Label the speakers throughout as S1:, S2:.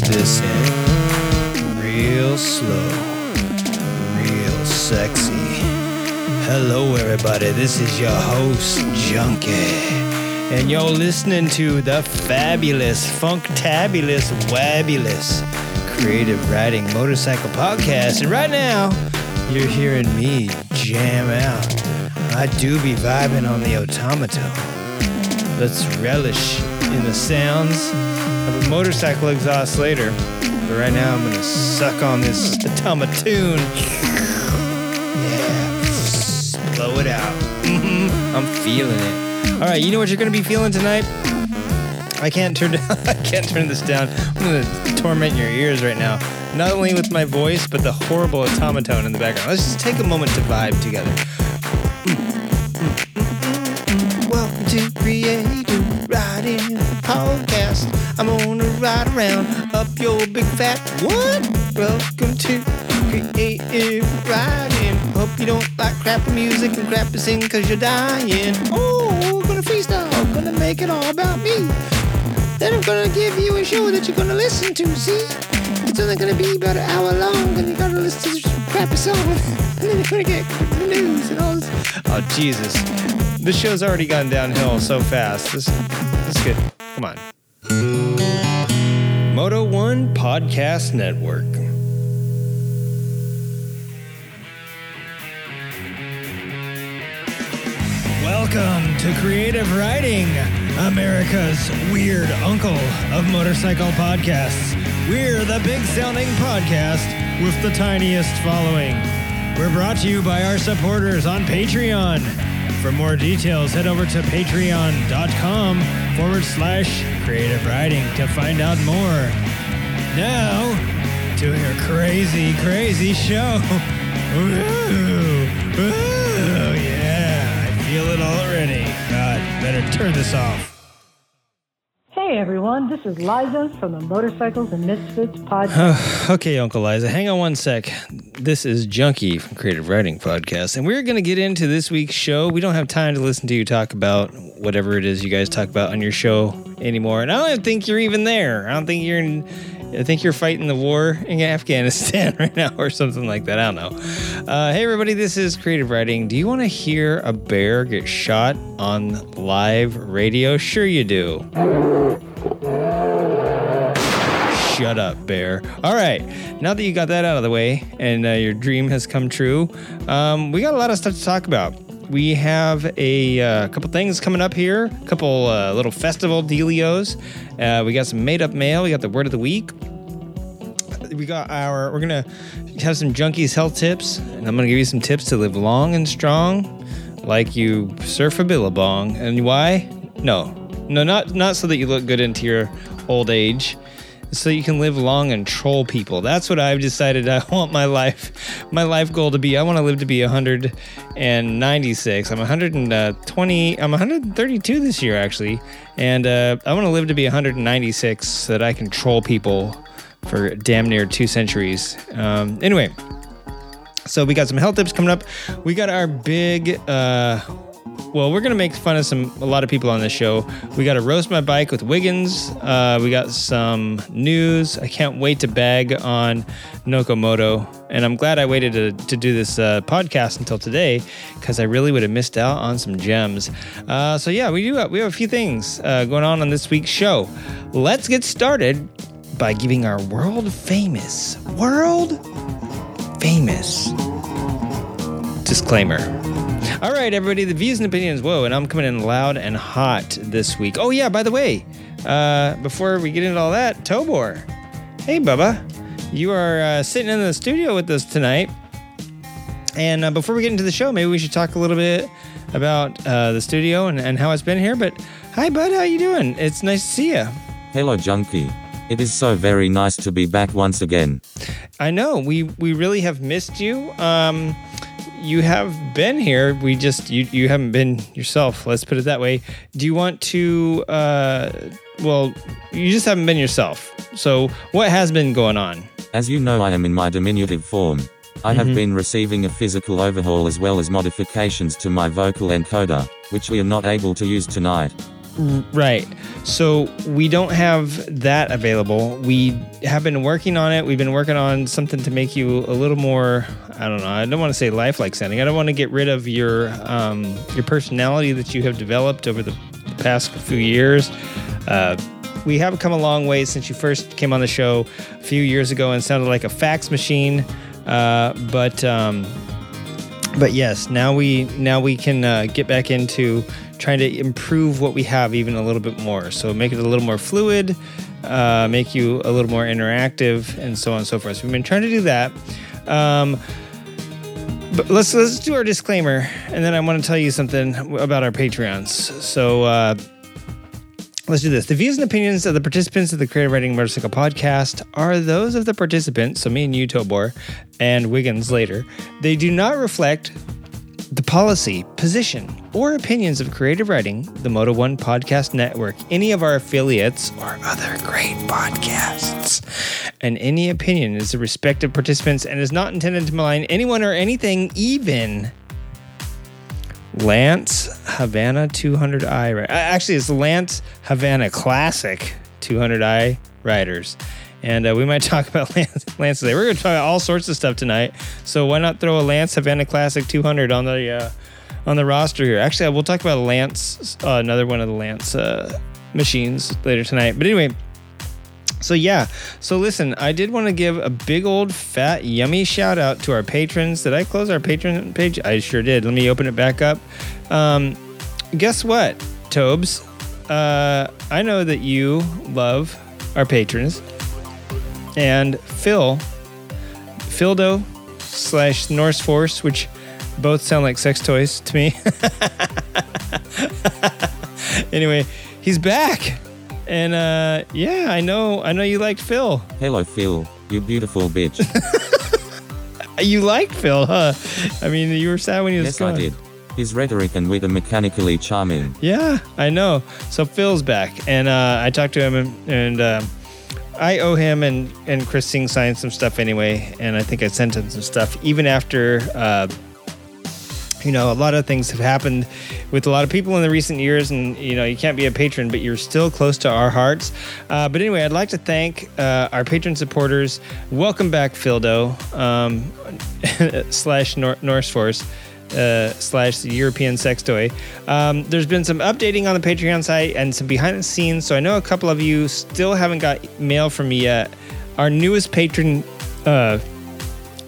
S1: breathe this in. Real slow. Real sexy. Hello, everybody. This is your host, Junkie. And you're listening to the fabulous, funktabulous, wabulous creative riding motorcycle podcast. And right now, you're hearing me jam out. I do be vibing on the automaton. Let's relish in the sounds of a motorcycle exhaust later. But right now, I'm gonna suck on this automatoon. Yeah, blow it out. I'm feeling it. All right, you know what you're gonna be feeling tonight? I can't turn I can't turn this down. I'm gonna torment your ears right now. Not only with my voice, but the horrible automaton in the background. Let's just take a moment to vibe together. Welcome to Creative Riding Podcast. I'm gonna ride around up your big fat what? Welcome to Creative Riding. Hope you don't like crappy music and crappy sing cause you're dying. Oh, gonna freestyle, gonna make it all about me. Then I'm gonna give you a show that you're gonna listen to, see? It's only gonna be about an hour long and you gotta listen to this crappy song. and then you're gonna get news and all this. Oh, Jesus. This show's already gone downhill so fast. This, this is good. Come on. Podcast Network. Welcome to Creative Riding, America's weird uncle of motorcycle podcasts. We're the big sounding podcast with the tiniest following. We're brought to you by our supporters on Patreon. For more details, head over to patreon.com forward slash creative riding to find out more. Now, doing a crazy, crazy show. Ooh, ooh, yeah, I feel it already. God, better turn this off.
S2: Hey everyone, this is Liza from the Motorcycles and Misfits podcast.
S1: okay, Uncle Liza, hang on one sec. This is Junkie from Creative Riding Podcast, and we're going to get into this week's show. We don't have time to listen to you talk about whatever it is you guys talk about on your show anymore, and I don't even think you're even there. I don't think you're in. I think you're fighting the war in Afghanistan right now, or something like that. I don't know. Uh, hey, everybody, this is Creative Riding. Do you want to hear a bear get shot on live radio? Sure, you do. Shut up, bear. All right, now that you got that out of the way and uh, your dream has come true, um, we got a lot of stuff to talk about. We have a uh, couple things coming up here, a couple uh, little festival dealios. Uh, we got some made up mail. We got the word of the week. We got our, we're to have some junkies health tips, and I'm to give you some tips to live long and strong, like you surf a billabong. And why? No, no, not not so that you look good into your old age, so you can live long and troll people. That's what I've decided I want my life, my life goal to be. I want to live to be 196. I'm 120. I'm 132 this year actually, and uh, I want to live to be 196 so that I can troll people for damn near two centuries. Um, anyway. So we got some health tips coming up. We got our big uh, well, we're gonna make fun of some a lot of people on this show. We got to roast my bike with Wiggins. Uh, we got some news. I can't wait to bag on Nokomoto, and I'm glad I waited to, to do this uh, podcast until today because I really would have missed out on some gems. Uh, so yeah, we do have, we have a few things uh, going on on this week's show. Let's get started by giving our world famous world famous disclaimer. All right, everybody, the views and opinions. Whoa, and I'm coming in loud and hot this week. Oh, yeah, by the way, uh, before we get into all that, Tobor. Hey, Bubba. You are uh, sitting in the studio with us tonight. And uh, before we get into the show, maybe we should talk a little bit about uh, the studio and, and how it's been here. But hi, bud. How you doing? It's nice to see you.
S3: Hello, Junkie. It is so very nice to be back once again.
S1: I know. We, we really have missed you. Um, you have been here. We just you you haven't been yourself. Let's put it that way. Do you want to? Uh, well, you just haven't been yourself. So what has been going on?
S3: As you know, I am in my diminutive form. I have
S1: Mhm.
S3: been receiving a physical overhaul as well as modifications to my vocal encoder, which we are not able to use tonight.
S1: Right. So we don't have that available. We have been working on it. We've been working on something to make you a little more. I don't know. I don't want to say lifelike sounding. I don't want to get rid of your um, your personality that you have developed over the past few years. Uh, we have come a long way since you first came on the show a few years ago and sounded like a fax machine. Uh, but um, but yes, now we now we can uh, get back into trying to improve what we have even a little bit more. So make it a little more fluid, uh, make you a little more interactive, and so on and so forth. So we've been trying to do that. Um, but let's let's do our disclaimer, and then I want to tell you something about our Patreons. So. Uh, Let's do this. The views and opinions of the participants of the Creative Riding Motorcycle Podcast are those of the participants, so me and you, Tobor, and Wiggins later. They do not reflect the policy, position, or opinions of Creative Riding, the Moto One Podcast Network, any of our affiliates, or other great podcasts. And any opinion is the respective participants and is not intended to malign anyone or anything, even Lance Havana 200i. ri- uh, Actually, it's Lance Havana Classic 200i riders. And uh, we might talk about Lance, Lance today. We're going to talk about all sorts of stuff tonight. So why not throw a Lance Havana Classic 200 on the uh, on the roster here? Actually, we'll talk about Lance, uh, another one of the Lance uh, machines later tonight. But anyway, so yeah, so listen, I did want to give a big old fat yummy shout out to our patrons. Did I close our patron page? I sure did. Let me open it back up. Um, guess what, Tobes? Uh, I know that you love our patrons, and Phil, Phildo slash Norse Force, which both sound like sex toys to me. anyway, he's back. And uh, yeah, I know, I know you liked Phil.
S3: Hello, Phil, you beautiful bitch.
S1: You liked Phil, huh? I mean, you were sad when he was
S3: yes,
S1: gone.
S3: I did. His rhetoric and wit are mechanically charming.
S1: Yeah, I know. So Phil's back, and uh, I talked to him, and, and uh, I owe him and and Chris Singh signed some stuff anyway, and I think I sent him some stuff even after. Uh, you know, a lot of things have happened with a lot of people in the recent years, and you know, you can't be a patron, but you're still close to our hearts. Uh, but anyway, I'd like to thank uh, our patron supporters. Welcome back, Phildo um, slash Nor- Norse Force uh, slash the European sex toy. Um, there's been some updating on the Patreon site and some behind the scenes. So I know a couple of you still haven't got mail from me yet. Our newest patron, uh,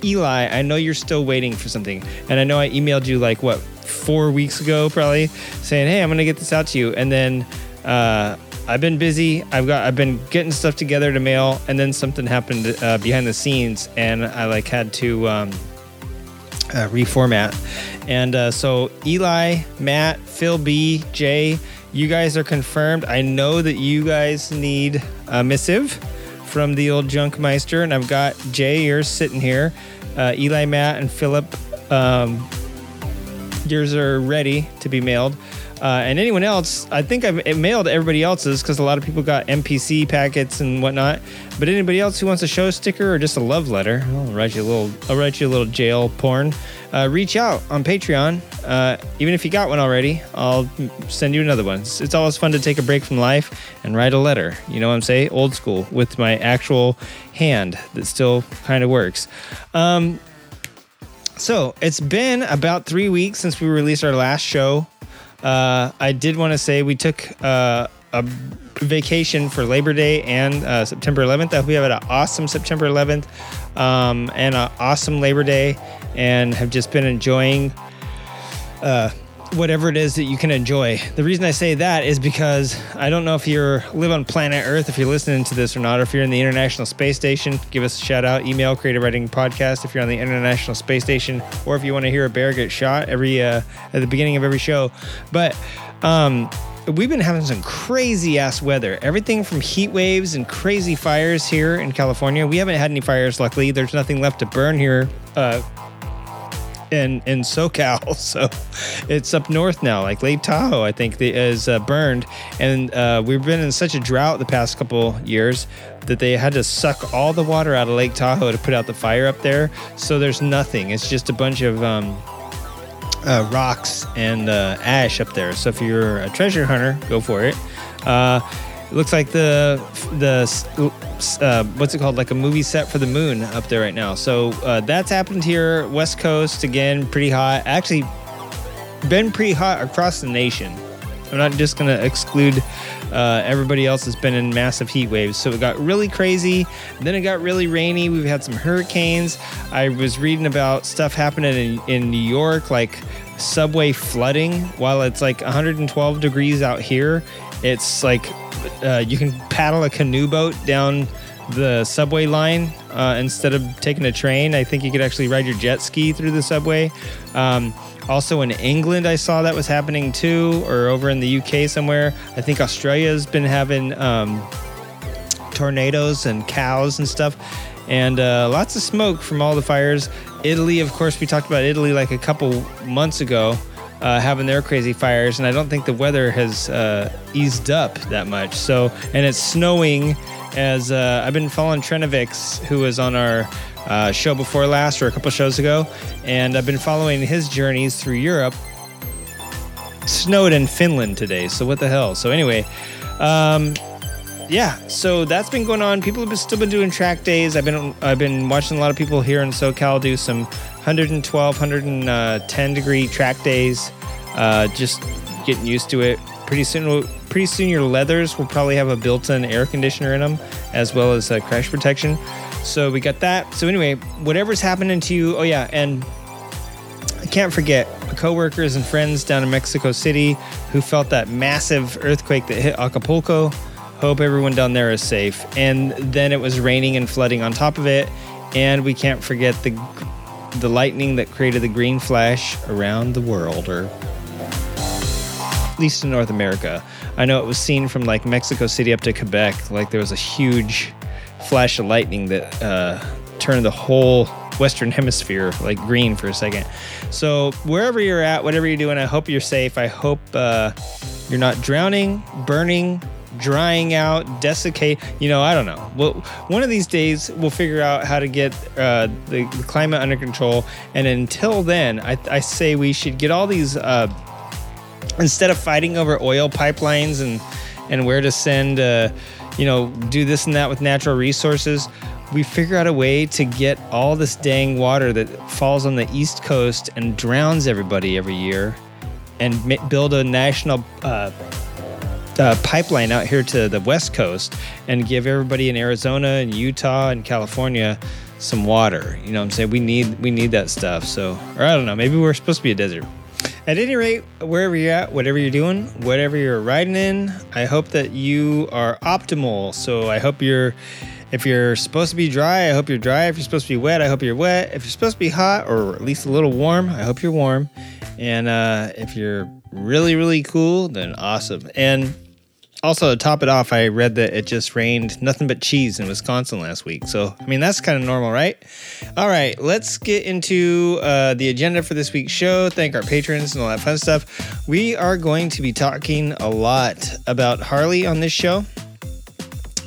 S1: Eli, I know you're still waiting for something. And I know I emailed you like, what, four weeks ago, probably, saying, hey, I'm going to get this out to you. And then, uh, I've been busy. I've got I've been getting stuff together to mail, and then something happened uh, behind the scenes, and I like had to um, uh, reformat. And uh, so Eli, Matt, Phil B, Jay, you guys are confirmed. I know that you guys need a missive from the old Junkmeister, and I've got Jay, yours sitting here. Uh, Eli, Matt, and Philip, um, yours are ready to be mailed. Uh, and anyone else, I think I've mailed everybody else's because a lot of people got MPC packets and whatnot. But anybody else who wants a show sticker or just a love letter, I'll write you a little. I'll write you a little jail porn. Uh, reach out on Patreon. Uh, even if you got one already, I'll send you another one. It's, always fun to take a break from life and write a letter. You know what I'm saying? Old school with my actual hand that still kind of works. Um, so it's been about three weeks since we released our last show. Uh, I did want to say we took uh, a vacation for Labor Day and uh, September 11th. I hope we have an awesome September 11th um, and an awesome Labor Day, and have just been enjoying uh, whatever it is that you can enjoy. The reason I say that is because I don't know if you live on planet Earth, if you're listening to this or not, or if you're in the International Space Station, give us a shout out. Email Creative Riding Podcast if you're on the International Space Station, or if you want to hear a bear get shot every uh, at the beginning of every show. But um, we've been having some crazy ass weather. Everything from heat waves and crazy fires here in California. We haven't had any fires, luckily. There's nothing left to burn here. Uh, in in SoCal. So it's up north now, like Lake Tahoe, I think is uh, burned, and uh, we've been in such a drought the past couple years that they had to suck all the water out of Lake Tahoe to put out the fire up there. So there's nothing. It's just a bunch of um, uh, rocks and uh, ash up there. So if you're a treasure hunter, go for it. It looks like the the uh, what's it called? Like a movie set for the moon up there right now. So uh, that's happened here, West Coast again, pretty hot. Actually, been pretty hot across the nation. I'm not just gonna exclude uh, everybody else that's been in massive heat waves. So it got really crazy. Then it got really rainy. We've had some hurricanes. I was reading about stuff happening in, in New York, like subway flooding while it's like 112 degrees out here. It's like uh, you can paddle a canoe boat down the subway line uh, instead of taking a train. I think you could actually ride your jet ski through the subway. Um, also in England, I saw that was happening too, or over in the UK somewhere. I think Australia's been having um, tornadoes and cows and stuff, and uh, lots of smoke from all the fires. Italy, of course, we talked about Italy like a couple months ago. Uh, having their crazy fires, and I don't think the weather has uh, eased up that much. So, and it's snowing as uh, I've been following Trenevix, who was on our uh, show before last or a couple shows ago, and I've been following his journeys through Europe. Snowed in Finland today, so what the hell? So anyway, um, yeah, so that's been going on. People have been, still been doing track days. I've been I've been watching a lot of people here in SoCal do some 112, 110 degree track days. Uh, just getting used to it. Pretty soon, pretty soon your leathers will probably have a built-in air conditioner in them, as well as uh, crash protection. So we got that. So anyway, whatever's happening to you, oh yeah, and I can't forget my coworkers and friends down in Mexico City who felt that massive earthquake that hit Acapulco. Hope everyone down there is safe. And then it was raining and flooding on top of it, and we can't forget the the lightning that created the green flash around the world, or at least in North America. I know it was seen from like Mexico City up to Quebec. Like there was a huge flash of lightning that uh, turned the whole Western Hemisphere like green for a second. So wherever you're at, whatever you're doing, I hope you're safe. I hope uh, you're not drowning, burning, drying out, desiccate. You know, I don't know. Well, one of these days we'll figure out how to get uh, the, the, climate under control. And until then, I, I say we should get all these. Uh, instead of fighting over oil pipelines and and where to send uh, you know, do this and that with natural resources. We figure out a way to get all this dang water that falls on the East Coast and drowns everybody every year and build a national uh, uh, pipeline out here to the West Coast and give everybody in Arizona and Utah and California some water. You know what I'm saying? We need we need that stuff. So, or I don't know, maybe we're supposed to be a desert. At any rate, wherever you're at, whatever you're doing, whatever you're riding in, I hope that you are optimal. So I hope you're, if you're supposed to be dry, I hope you're dry. If you're supposed to be wet, I hope you're wet. If you're supposed to be hot or at least a little warm, I hope you're warm. And uh, if you're really, really cool, then awesome. And also, to top it off, I read that it just rained nothing but cheese in Wisconsin last week. So, I mean, that's kind of normal, right? All right, let's get into uh, the agenda for this week's show. Thank our patrons and all that fun stuff. We are going to be talking a lot about Harley on this show.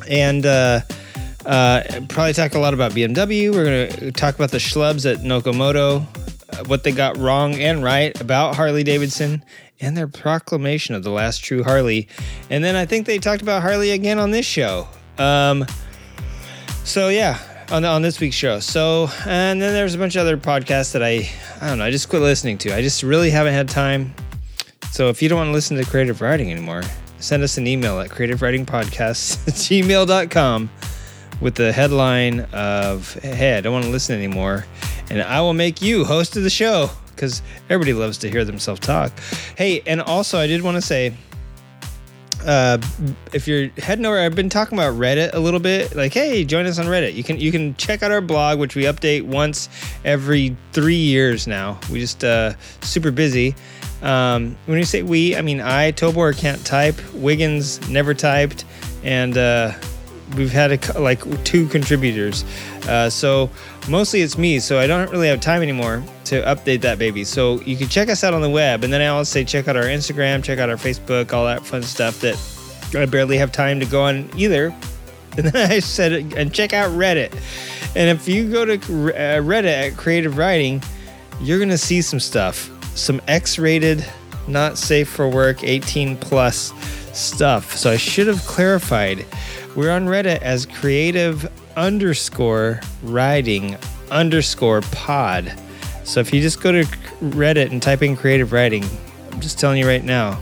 S1: And, uh, uh, probably talk a lot about BMW. We're going to talk about the schlubs at Nokomoto, uh, what they got wrong and right about Harley Davidson, and their proclamation of the last true Harley. And then I think they talked about Harley again on this show. Um, so yeah, on on this week's show. So and then there's a bunch of other podcasts that I I don't know. I just quit listening to. I just really haven't had time. So if you don't want to listen to creative riding anymore, send us an email at creativeridingpodcasts at gmail.com with the headline of hey i don't want to listen anymore and i will make you host of the show because everybody loves to hear themselves talk. Hey, and also I did want to say, uh, if you're heading over, I've been talking about Reddit a little bit. Like, hey, join us on Reddit. You can you can check out our blog, which we update once every three years now. We just uh, super busy. Um, when you say we, I mean I. Tobor can't type. Wiggins never typed, and uh, we've had a, like two contributors. Uh, so mostly it's me. So I don't really have time anymore to update that baby. So you can check us out on the web, and then I always say check out our Instagram, check out our Facebook, all that fun stuff that I barely have time to go on either. And then I said, and check out Reddit. And if you go to uh, Reddit at Creative Writing, you're gonna see some stuff. some X-rated, not safe for work, 18 plus stuff. So I should have clarified. We're on Reddit as creative underscore writing underscore pod. So if you just go to Reddit and type in creative writing, I'm just telling you right now,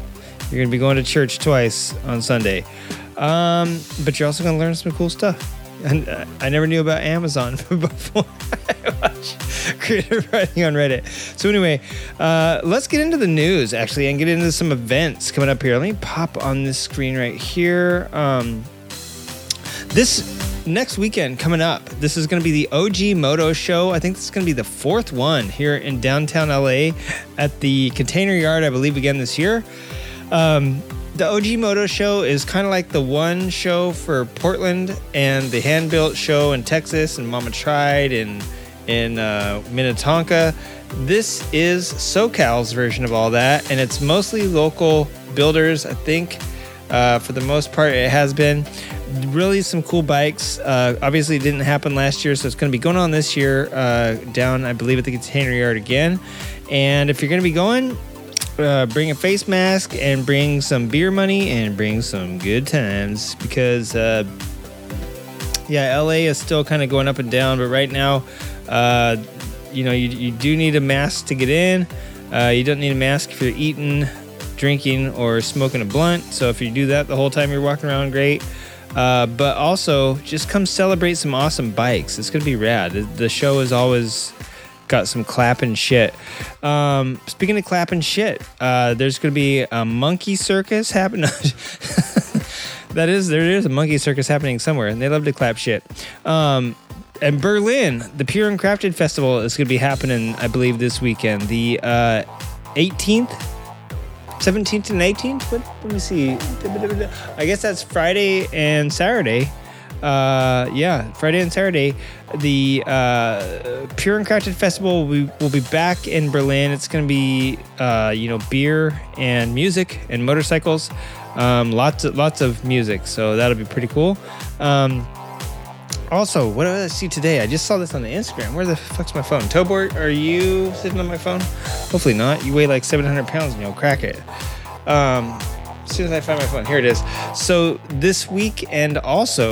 S1: you're going to be going to church twice on Sunday. Um, but you're also going to learn some cool stuff. And uh, I never knew about Amazon before I watched creative writing on Reddit. So anyway, uh, let's get into the news actually and get into some events coming up here. Let me pop on this screen right here. Um, this next weekend coming up, this is going to be the OG Moto Show. I think this is going to be the fourth one here in downtown LA at the Container Yard, I believe, again this year. Um, the OG Moto Show is kind of like the one show for Portland and the hand built show in Texas and Mama Tried and in uh, Minnetonka. This is SoCal's version of all that, and it's mostly local builders. I think uh, for the most part, it has been really some cool bikes. Uh, obviously, it didn't happen last year, so it's going to be going on this year uh, down, I believe, at the Container Yard again. And if you're going to be going, uh, bring a face mask and bring some beer money and bring some good times because, uh, yeah, LA is still kind of going up and down, but right now, uh, you know, you, you do need a mask to get in. Uh, you don't need a mask if you're eating, drinking, or smoking a blunt. So if you do that the whole time you're walking around, great. Uh, but also, just come celebrate some awesome bikes. It's gonna be rad. The, show is always got some clapping shit. Um, speaking of clapping shit, uh, there's gonna be a monkey circus happening. that is, there is a monkey circus happening somewhere, and they love to clap shit. Um, and Berlin, the Pure and Crafted Festival is going to be happening, I believe, this weekend. The uh, 18th, 17th, and 18th. What, let me see. I guess that's Friday and Saturday. Uh, yeah, Friday and Saturday. The uh, Pure and Crafted Festival be, will be back in Berlin. It's going to be, uh, you know, beer and music and motorcycles. Um, lots of lots of music, so that'll be pretty cool. Um, also, what did I see today? I just saw this on the Instagram. Where the fuck's my phone? Tobor, are you sitting on my phone? Hopefully not. You weigh like 700 pounds and you'll crack it. Um, as soon as I find my phone, here it is. So this week, and also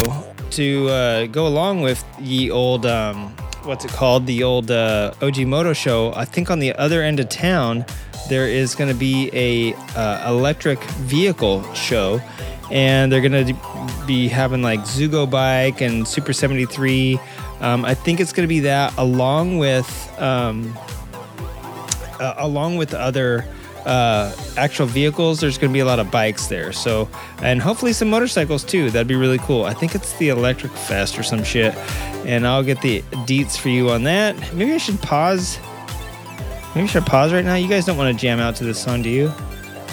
S1: to uh, go along with the old, um, what's it called? The old uh, OG Moto show. I think on the other end of town, there is going to be a uh, electric vehicle show and they're gonna be having like Zugo bike and Super 73. Um, I think it's gonna be that along with um, uh, along with other uh, actual vehicles. There's gonna be a lot of bikes there. So and hopefully some motorcycles too. That'd be really cool. I think it's the Electric Fest or some shit, and I'll get the deets for you on that. Maybe I should pause. Maybe I should pause right now. You guys don't want to jam out to this song, do you?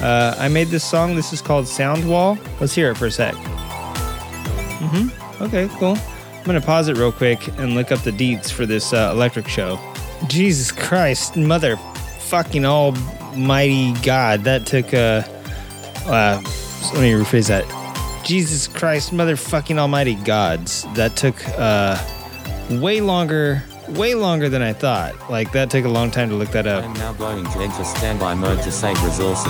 S1: Uh, I made this song. This is called Sound Wall. Let's hear it for a sec. Mm-hmm. Okay, cool. I'm gonna pause it real quick and look up the deets for this uh, electric show. Jesus Christ, mother fucking almighty God. That took uh, uh let me rephrase that. Jesus Christ, motherfucking almighty gods. That took uh way longer way longer than I thought. Like that took a long time to look that up.
S3: I'm now going to enter standby mode to save resources.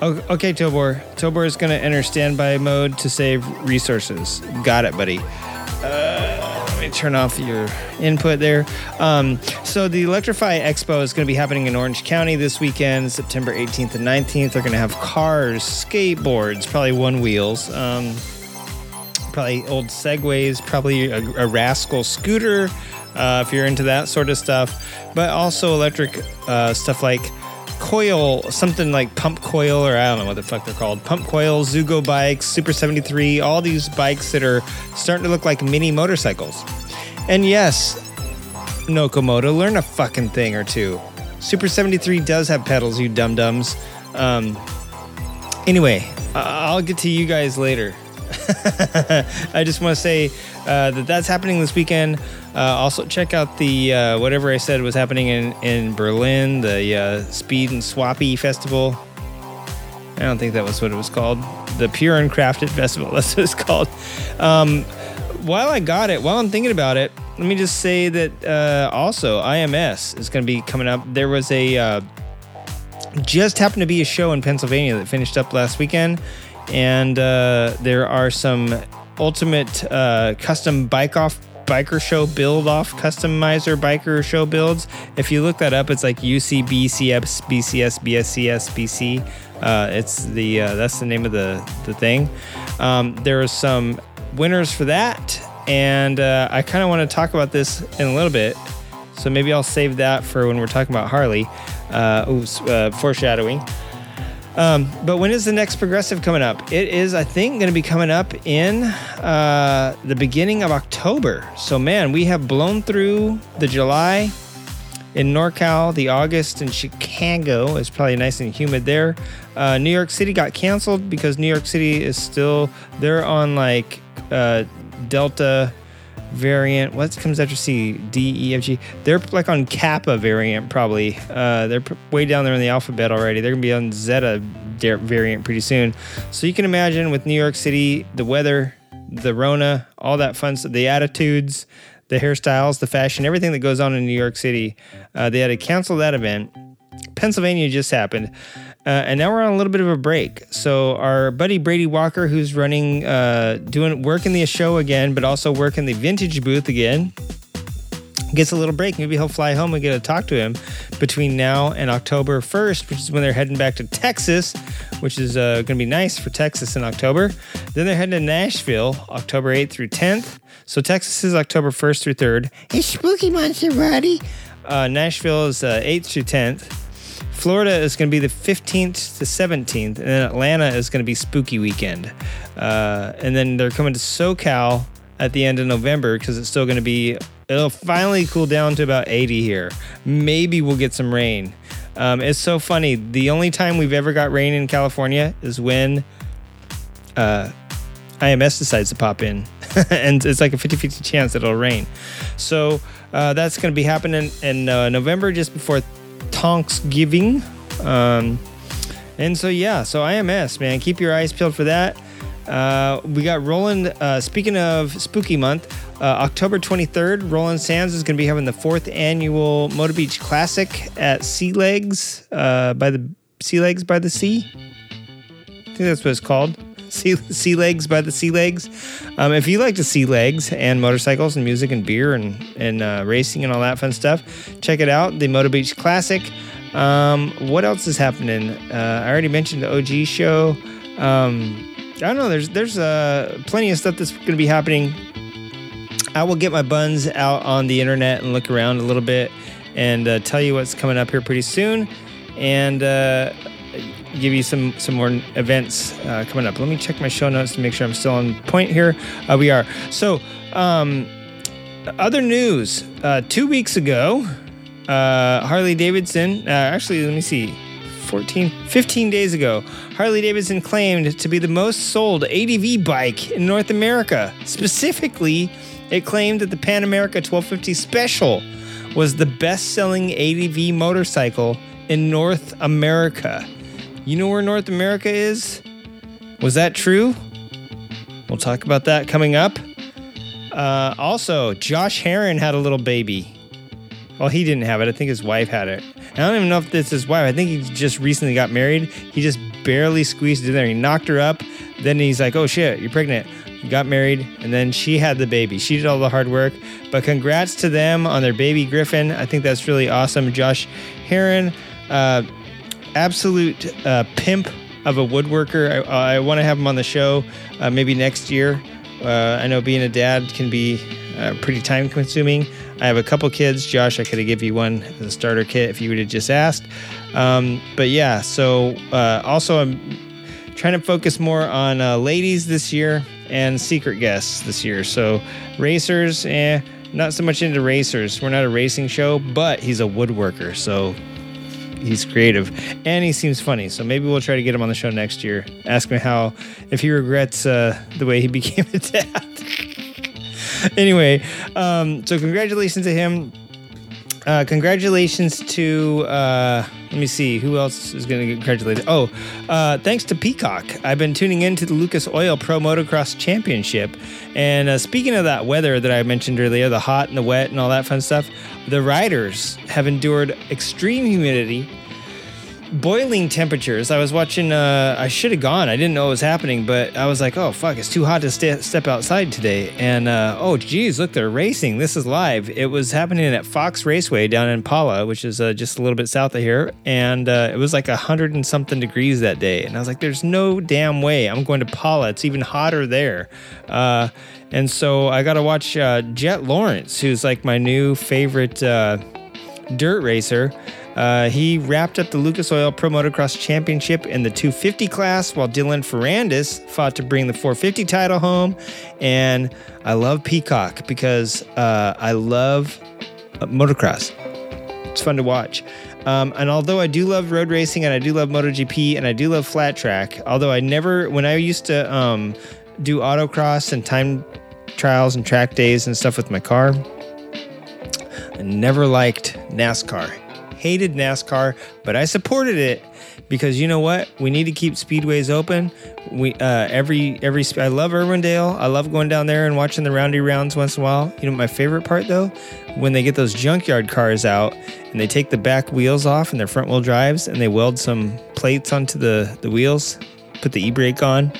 S1: O- Okay, Tobor. Tobor is going to enter standby mode to save resources. Got it, buddy. Turn off your input there. Um, so the Electrify Expo is going to be happening in Orange County this weekend, September 18th and 19th. They're going to have cars, skateboards, probably one wheels. Um, probably old segways, probably a, a rascal scooter, uh, if you're into that sort of stuff. But also electric uh, stuff like coil, something like pump coil, or I don't know what the fuck they're called. Pump coil, Zugo bikes, Super 73, all these bikes that are starting to look like mini motorcycles. And yes, Nokomoto, learn a fucking thing or two. Super 73 does have pedals, you dum dums. Um, anyway, I- I'll get to you guys later. I just want to say uh, that that's happening this weekend. Uh, also, check out the uh, whatever I said was happening in, in Berlin, the uh, Speed and Swappy Festival. I don't think that was what it was called. The Pure and Crafted Festival. That's what it's called. Um, while I got it, while I'm thinking about it, let me just say that uh, also IMS is going to be coming up. There was a uh, just happened to be a show in Pennsylvania that finished up last weekend, and uh, there are some ultimate uh, custom bike off biker show build off customizer biker show builds. If you look that up, it's like UC BCS BCS BSCS BC. Uh, it's the uh, that's the name of the the thing. Um, there are some winners for that, and uh, I kind of want to talk about this in a little bit. So maybe I'll save that for when we're talking about Harley. Uh, oops, uh, foreshadowing. Um, but when is the next progressive coming up? It is, I think, going to be coming up in uh, the beginning of October. So, man, we have blown through the July in NorCal, the August in Chicago. It's probably nice and humid there. Uh, New York City got canceled because New York City is still, they're on like uh, Delta variant. What comes after C? D, E, F, G. They're like on Kappa variant, probably. Uh, they're way down there in the alphabet already. They're gonna be on Zeta variant pretty soon. So you can imagine with New York City, the weather, the Rona, all that fun stuff, the attitudes, the hairstyles, the fashion, everything that goes on in New York City. Uh, they had to cancel that event. Pennsylvania just happened. Uh, and now we're on a little bit of a break. So our buddy Brady Walker, who's running, uh, doing working the show again, but also working the vintage booth again, gets a little break. Maybe he'll fly home and get to talk to him between now and October 1st, which is when they're heading back to Texas, which is uh, going to be nice for Texas in October. Then they're heading to Nashville, October 8th through 10th. So Texas is October 1st through 3rd. It's Spooky Monster Party. Uh, Nashville is uh, 8th through 10th. Florida is going to be the 15th to 17th, and then Atlanta is going to be spooky weekend. Uh, and then they're coming to SoCal at the end of November because it's still going to be, it'll finally cool down to about 80 here. Maybe we'll get some rain. Um, it's so funny. The only time we've ever got rain in California is when uh, IMS decides to pop in. and it's like a 50 50 chance that it'll rain. So uh, that's going to be happening in uh, November just before Thanksgiving. Um, and so, yeah, so IMS, man, keep your eyes peeled for that. Uh, we got Roland, uh, speaking of spooky month, uh, October 23rd, Roland Sands is going to be having the fourth annual Motor Beach Classic at Sea Legs uh, by the Sea Legs by the Sea. I think that's what it's called. Sea, sea Legs by the Sea Legs. Um, if you like to see legs and motorcycles and music and beer and, and uh, racing and all that fun stuff, check it out. The Motor Beach Classic. Um, what else is happening? Uh, I already mentioned the OG show. Um, I don't know. There's there's uh, plenty of stuff that's going to be happening. I will get my buns out on the internet and look around a little bit and uh, tell you what's coming up here pretty soon, and uh, give you some some more events uh, coming up. Let me check my show notes to make sure I'm still on point here. Uh, we are. So, um, other news. Uh, two weeks ago, uh, Harley Davidson. Uh, actually, let me see. 14, 15 days ago, Harley Davidson claimed to be the most sold ADV bike in North America. Specifically, it claimed that the Pan America 1250 Special was the best selling ADV motorcycle in North America. You know where North America is? Was that true? We'll talk about that coming up. Uh, also, Josh Heron had a little baby. Well, he didn't have it. I think his wife had it. I don't even know if it's his wife. I think he just recently got married. He just barely squeezed in there. He knocked her up. Then he's like, oh shit, you're pregnant. You got married. And then she had the baby. She did all the hard work. But congrats to them on their baby Griffin. I think that's really awesome. Josh Heron, uh, absolute uh, pimp of a woodworker. I, I want to have him on the show uh, maybe next year. Uh, I know being a dad can be uh, pretty time consuming. I have a couple kids. Josh, I could have give you one as a starter kit if you would have just asked. Um, but yeah, so uh, also I'm trying to focus more on uh, ladies this year and secret guests this year. So racers, eh, not so much into racers. We're not a racing show, but he's a woodworker, so he's creative and he seems funny. So maybe we'll try to get him on the show next year. Ask him how if he regrets uh, the way he became a dad. anyway, um, so congratulations to him. Uh, congratulations to uh, let me see who else is going to get congratulated. Oh, uh, thanks to Peacock. I've been tuning in to the Lucas Oil Pro Motocross Championship, and uh, speaking of that weather that I mentioned earlier, the hot and the wet and all that fun stuff, the riders have endured extreme humidity boiling temperatures. I was watching. Uh, I should have gone. I didn't know what was happening, but I was like, "Oh fuck, it's too hot to st- step outside today." And uh, oh geez, look, they're racing. This is live. It was happening at Fox Raceway down in Pala, which is uh, just a little bit south of here, and uh, it was like a hundred and something degrees that day. And I was like, "There's no damn way I'm going to Pala. It's even hotter there." Uh, and so I got to watch uh, Jet Lawrence, who's like my new favorite dirt racer. Uh, he wrapped up the Lucas Oil Pro Motocross Championship in the 250 class, while Dylan Ferrandis fought to bring the 450 title home. And I love Peacock because uh, I love uh, motocross. It's fun to watch. Um, and although I do love road racing and I do love MotoGP and I do love flat track, although I never, when I used to um, do autocross and time trials and track days and stuff with my car, I never liked NASCAR hated NASCAR, but I supported it because you know what? We need to keep speedways open. We uh, every every I love Irwindale. I love going down there and watching the roundy rounds once in a while. You know my favorite part though, when they get those junkyard cars out and they take the back wheels off and their front wheel drives and they weld some plates onto the the wheels, put the e brake on.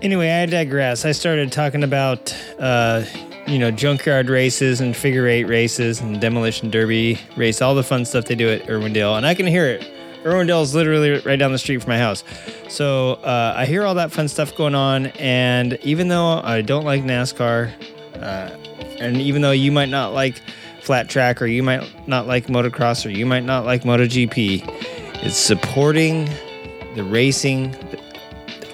S1: Anyway, I digress. I started talking about. Uh, you know, junkyard races and figure eight races and demolition derby race, all the fun stuff they do at Irwindale. And I can hear it. Irwindale is literally right down the street from my house. So uh, I hear all that fun stuff going on. And even though I don't like NASCAR, uh, and even though you might not like flat track or you might not like motocross or you might not like MotoGP, it's supporting the racing,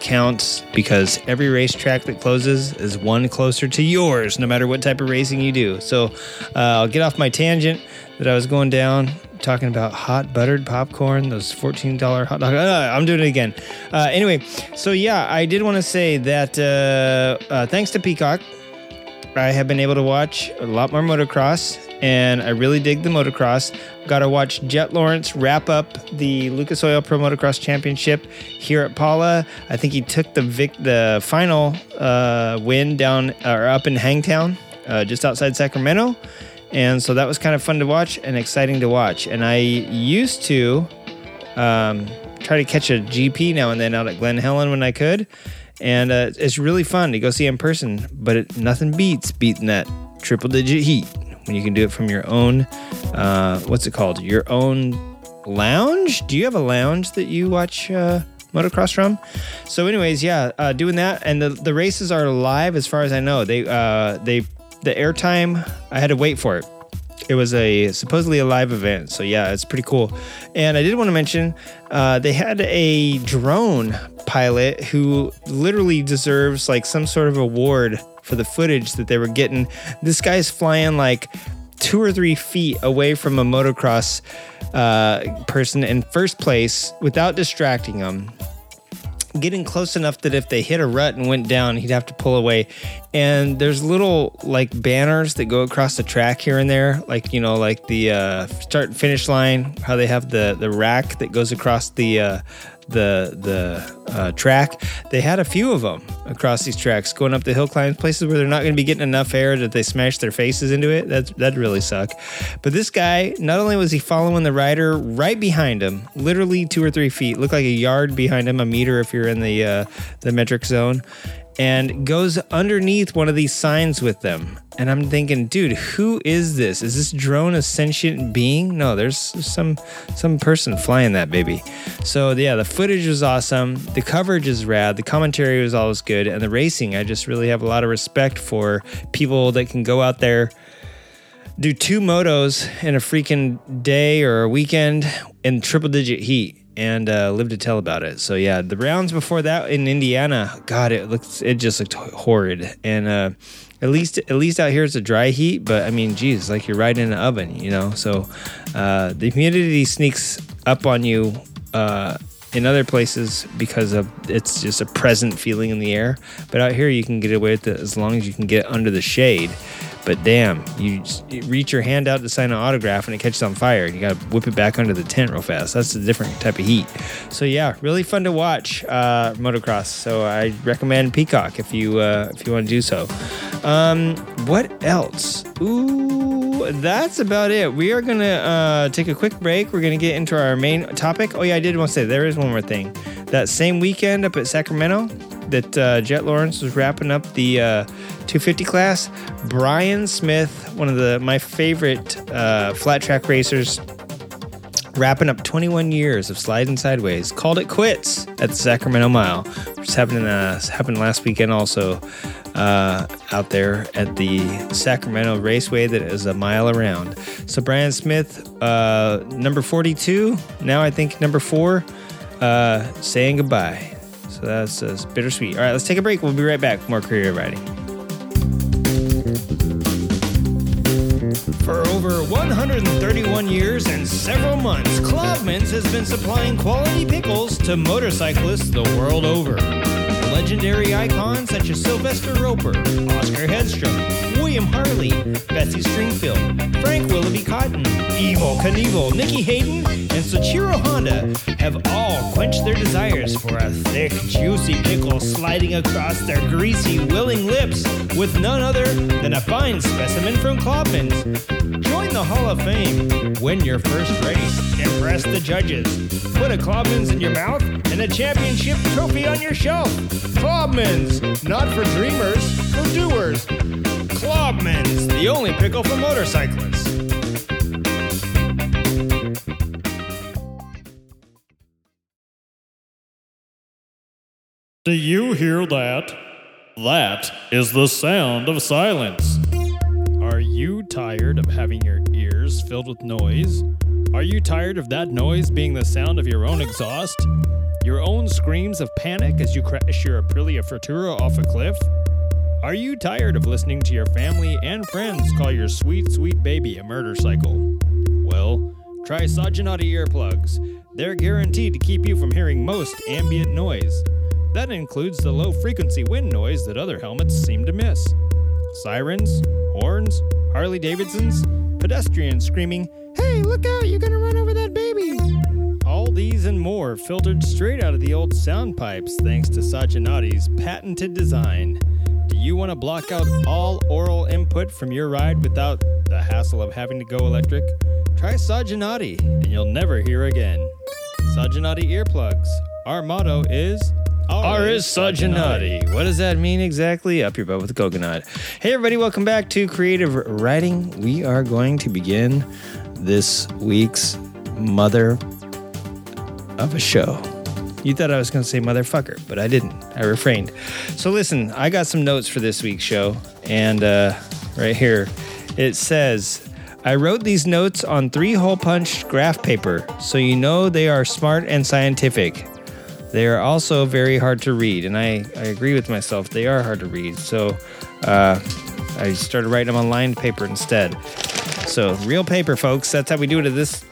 S1: counts because every racetrack that closes is one closer to yours, no matter what type of racing you do. So uh, I'll get off my tangent that I was going down talking about hot buttered popcorn, those $14 hot dogs. Uh, I'm doing it again. Uh, anyway, so yeah, I did want to say that uh, uh, thanks to Peacock, I have been able to watch a lot more motocross, and I really dig the motocross. Got to watch Jet Lawrence wrap up the Lucas Oil Pro Motocross Championship here at Pala. I think he took the vic- the final uh, win down or up in Hangtown, uh, just outside Sacramento, and so that was kind of fun to watch and exciting to watch. And I used to um, try to catch a GP now and then out at Glen Helen when I could and uh, it's really fun to go see in person. But it, nothing beats beating that triple digit heat when you can do it from your own. Uh, what's it called? Your own lounge? Do you have a lounge that you watch? Uh, motocross from. So, anyways, yeah, uh, doing that, and the the races are live as far as I know. They uh, they the airtime I had to wait for it. It was a supposedly a live event, so yeah, it's pretty cool. And I did want to mention uh, they had a drone pilot who literally deserves like some sort of award for the footage that they were getting. This guy's flying like two or three feet away from a motocross uh, person in first place without distracting them getting close enough that if they hit a rut and went down, he'd have to pull away. And there's little like banners that go across the track here and there, like you know, like the uh, start and finish line. How they have the the rack that goes across the uh, the the uh, track. They had a few of them across these tracks going up the hill climbs, places where they're not going to be getting enough air that they smash their faces into it. That that'd really suck. But this guy, not only was he following the rider right behind him, literally two or three feet, looked like a yard behind him, a meter if you're in the uh, the metric zone, and goes underneath one of these signs with them. And I'm thinking, dude, who is this? Is this drone a sentient being? No, there's some some person flying that baby. So yeah, the footage was awesome. The coverage is rad. The commentary was always good, and the racing, I just really have a lot of respect for people that can go out there do two motos in a freaking day or a weekend in triple digit heat and uh, live to tell about it. So yeah, the rounds before that in Indiana, God, it looks it just looked horrid. And uh, at least at least out here it's a dry heat, but I mean, geez, like you're right in an oven, you know. So uh, the humidity sneaks up on you. Uh, in other places, because of it's just a present feeling in the air, but out here you can get away with it as long as you can get under the shade. But damn, you, you, reach your hand out to sign an autograph and it catches on fire. You got to whip it back under the tent real fast. That's a different type of heat. So yeah, really fun to watch uh, motocross. So I recommend Peacock if you uh, if you want to do so. Um, what else? Ooh that's about it. We are to uh, take a quick break. We're to get into our main topic. Oh, yeah, I did want to say there is one more thing. That same weekend up at Sacramento, that uh, Jet Lawrence was wrapping up the uh, 250 class. Bryan Smith, one of the my favorite uh, flat track racers, wrapping up 21 years of sliding sideways, called it quits at the Sacramento Mile, which happened uh, happened last weekend also uh, out there at the Sacramento Raceway that is a mile around. So Bryan Smith, uh, number 42, now I think number four, uh, saying goodbye. That's, bittersweet. All right, let's take a break. We'll be right back. More Creative Riding. For over 131 years and several months, Klobman's has been supplying quality pickles to motorcyclists the world over. Legendary icons such as Sylvester Roper, Oscar Hedstrom, William Harley, Bessie Stringfield, Frank Willoughby Cotton, Evel Knievel, Nicky Hayden, and Soichiro Honda have all quenched their desires for a thick, juicy pickle sliding across their greasy, willing lips with none other than a fine specimen from Klobman's. The Hall of Fame. Win your first race. Impress the judges. Put a Klobman's in your mouth and a championship trophy on your shelf. Klobman's, not for dreamers, for doers. Klobman's, the only pickle for motorcyclists.
S4: Do you hear that? That is the sound of silence. Are you tired of having your ears filled with noise? Are you tired of that noise being the sound of your own exhaust? Your own screams of panic as you crash your Aprilia Futura off a cliff? Are you tired of listening to your family and friends call your sweet, sweet baby a murder cycle? Well, try Sajanati earplugs. They're guaranteed to keep you from hearing most ambient noise. That includes the low frequency wind noise that other helmets seem to miss. Sirens, horns, Harley Davidsons, pedestrians screaming, Hey, look out, you're gonna run over that baby! All these and more filtered straight out of the old sound pipes thanks to Sajanati's patented design. Do you want to block out all oral input from your ride without the hassle of having to go electric? Try Sajanati and you'll never hear again. Sajanati earplugs. Our motto is
S1: R is Sajanati. What does that mean exactly? Up your butt with a coconut. Hey, everybody, welcome back to Creative Riding. We are going to begin this week's mother of a show. You thought I was going to say motherfucker, but I didn't. I refrained. So, listen, I got some notes for this week's show, and uh, right here it says, I wrote these notes on three hole punched graph paper, so you know they are smart and scientific. They are also very hard to read, and I, I agree with myself. They are hard to read. So uh, I started writing them on lined paper instead. So, real paper, folks. That's how we do it at this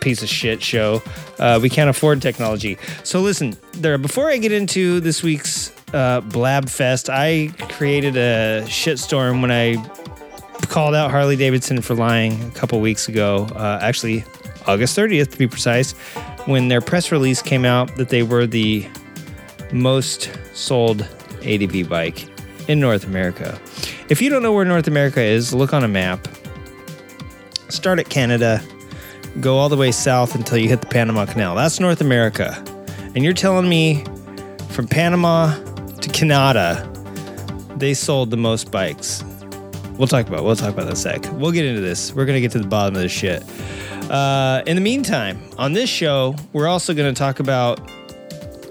S1: piece of shit show. Uh, we can't afford technology. So, listen, there. Before I get into this week's uh, Blab Fest, I created a shitstorm when I called out Harley Davidson for lying a couple weeks ago. Uh, actually, August 30th to be precise, when their press release came out that they were the most sold ADV bike in North America. If you don't know where North America is, look on a map. Start at Canada, go all the way south until you hit the Panama Canal. That's North America. And you're telling me from Panama to Canada, they sold the most bikes. We'll talk about we'll talk about that sec. We'll get into this. We're gonna get to the bottom of this shit. Uh, in the meantime, on this show, we're also going to talk about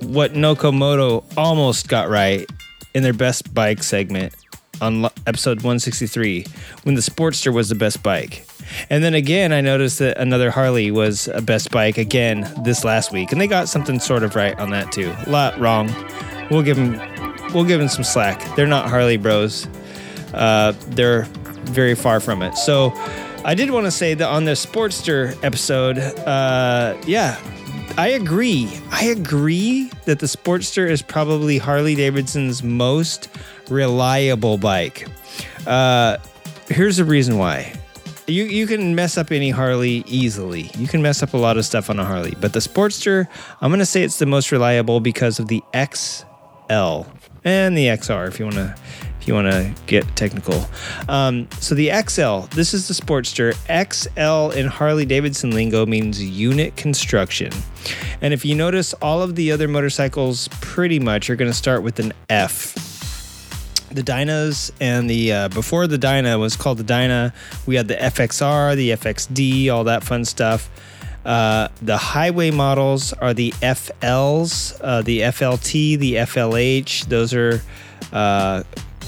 S1: what Nokomoto almost got right in their best bike segment on episode 163 when the Sportster was the best bike. And then again, I noticed that another Harley was a best bike again this last week, and they got something sort of right on that too. A lot wrong. We'll give them, we'll give them some slack. They're not Harley bros. Uh, they're very far from it. So I did want to say that on the Sportster episode, uh, yeah, I agree. I agree that the Sportster is probably Harley Davidson's most reliable bike. Uh, here's the reason why. You, you can mess up any Harley easily. You can mess up a lot of stuff on a Harley, but the Sportster, I'm going to say it's the most reliable because of the XL and the XR if you want to you want to get technical. Um, so the XL, this is the Sportster. XL in Harley Davidson lingo means unit construction. And if you notice, all of the other motorcycles pretty much are going to start with an F the Dynas and the uh, before the Dyna was called the Dyna. We had the FXR, the FXD, all that fun stuff. Uh, the highway models are the FLs, uh, the FLT, the FLH. Those are, uh,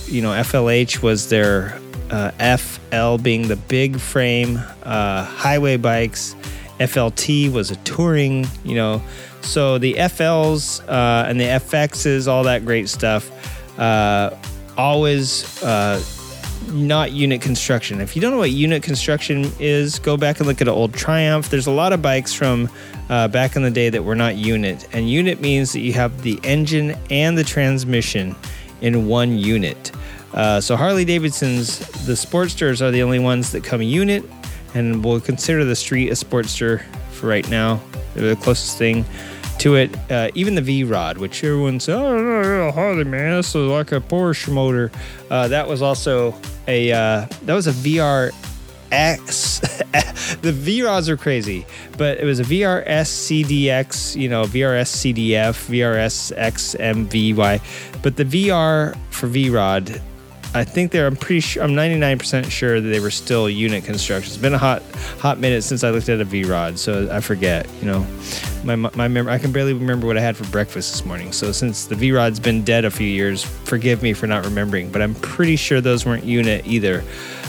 S1: you know, FLH was their uh, FL being the big frame uh, highway bikes. FLT was a touring, you know. So the FLs and the FXs, all that great stuff always uh, not unit construction. If you don't know what unit construction is, go back and look at an old Triumph. There's a lot of bikes from uh, back in the day that were not unit. And unit means that you have the engine and the transmission in one unit. Uh, so Harley Davidson's, the Sportsters are the only ones that come unit, and we'll consider the Street a Sportster for right now. They're the closest thing to it. Uh, even the V Rod, which everyone says, oh, no, Harley, man, this is like a Porsche motor. Uh, that was also a uh, that was a VR X. the V rods are crazy, but it was a VRS CDX, you know, VRS CDF, VRS XMVY. But the VR for V Rod I think they're. I'm pretty sure. I'm 99% sure that they were still unit construction. It's been a hot, hot minute since I looked at a V Rod, so I forget. You know, my my memory. I can barely remember what I had for breakfast this morning. So since the V Rod's been dead a few years, forgive me for not remembering. But I'm pretty sure those weren't unit either.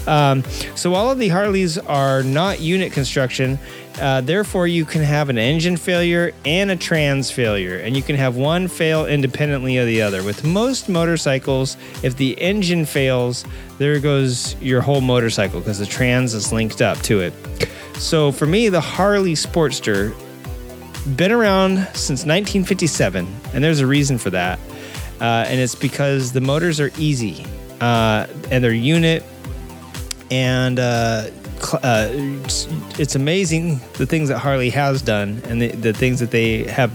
S1: Um, so all of the Harleys are not unit construction. Uh, therefore, you can have an engine failure and a trans failure, and you can have one fail independently of the other. With most motorcycles, if the engine fails, there goes your whole motorcycle because the trans is linked up to it. So for me, the Harley Sportster been around since 1957, and there's a reason for that. Uh, and it's because the motors are easy uh, and they're unit and uh, uh, it's amazing the things that Harley has done and the, the, things that they have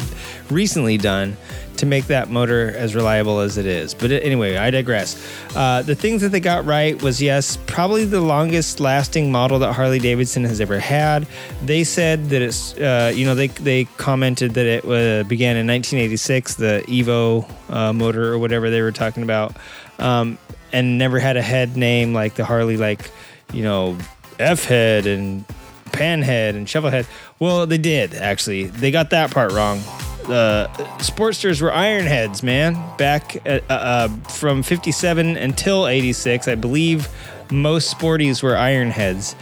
S1: recently done to make that motor as reliable as it is. But anyway, I digress. Uh, the things that they got right was yes, probably the longest lasting model that Harley Davidson has ever had. They said that it's, uh, you know, they, they commented that it uh, began in 1986, the Evo uh, motor or whatever they were talking about, um, and never had a head name like the Harley, like, you know, F head and pan head and shovel head. Well, they did actually. They got that part wrong. The Sportsters were iron heads, man. Back at, uh, uh, from 57 until 86, I believe most sporties were iron heads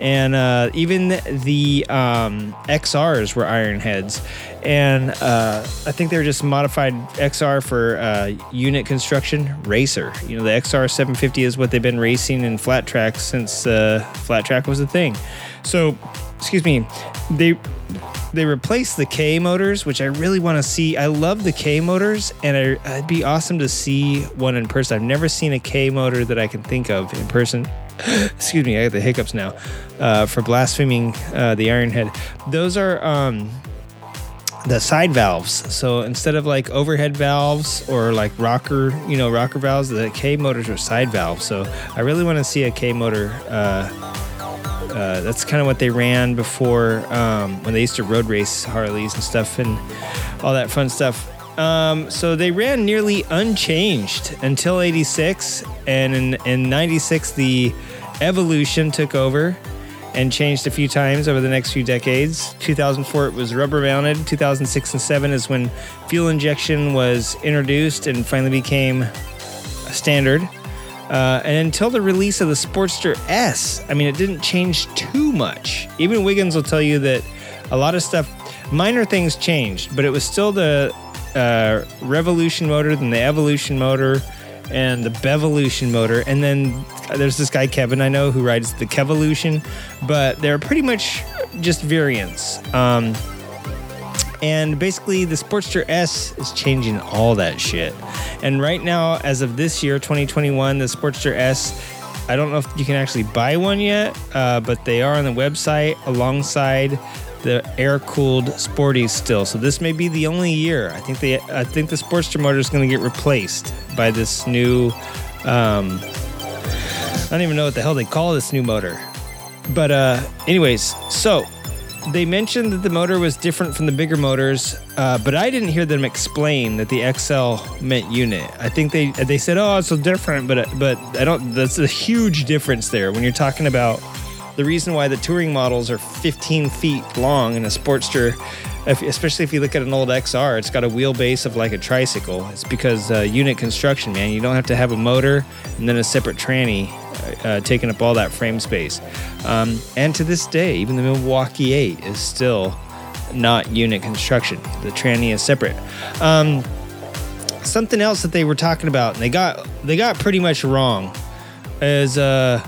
S1: and uh, even the um, XRs were iron heads. And uh, I think they were just modified XR for uh, unit construction racer. You know, the XR 750 is what they've been racing in flat track since uh, flat track was a thing. So, excuse me, they they replaced the K motors, which I really want to see. I love the K motors, and I, it'd be awesome to see one in person. I've never seen a K motor that I can think of in person. excuse me, I got the hiccups now, uh, for blaspheming uh, the Ironhead. Those are um, the side valves. So instead of like overhead valves or like rocker, you know, rocker valves, the K motors are side valves. So I really want to see a K motor. Uh, uh, that's kind of what they ran before um, when they used to road race Harleys and stuff and all that fun stuff. Um, so they ran nearly unchanged until 86. And in, in 96, the Evolution took over and changed a few times over the next few decades. 2004, it was rubber mounted. 2006 and 7 is when fuel injection was introduced and finally became a standard. Uh, and until the release of the Sportster S, I mean, it didn't change too much. Even Wiggins will tell you that a lot of stuff, minor things changed, but it was still the uh, Revolution motor, then the Evolution motor, and the Bevolution motor. And then there's this guy, Kevin, I know, who rides the Kevolution, but they're pretty much just variants. Um, and basically, the Sportster S is changing all that shit. And right now, as of this year, 2021, the Sportster S, I don't know if you can actually buy one yet, uh, but they are on the website alongside the air cooled Sporty still. So this may be the only year. I think the I think the Sportster motor is going to get replaced by this new Um, I don't even know what the hell they call this new motor. But uh, anyways, so they mentioned that the motor was different from the bigger motors, uh, but I didn't hear them explain that the XL meant unit. I think they they said, "Oh, it's so different," but but I don't. That's a huge difference there when you're talking about the reason why the touring models are 15 feet long in a Sportster. Especially if you look at an old XR, it's got a wheelbase of like a tricycle. It's because uh, unit construction, man. You don't have to have a motor and then a separate tranny uh, taking up all that frame space. Um, and to this day, even the Milwaukee 8 is still not unit construction. The tranny is separate. Um, something else that they were talking about, and they got they got pretty much wrong, is uh,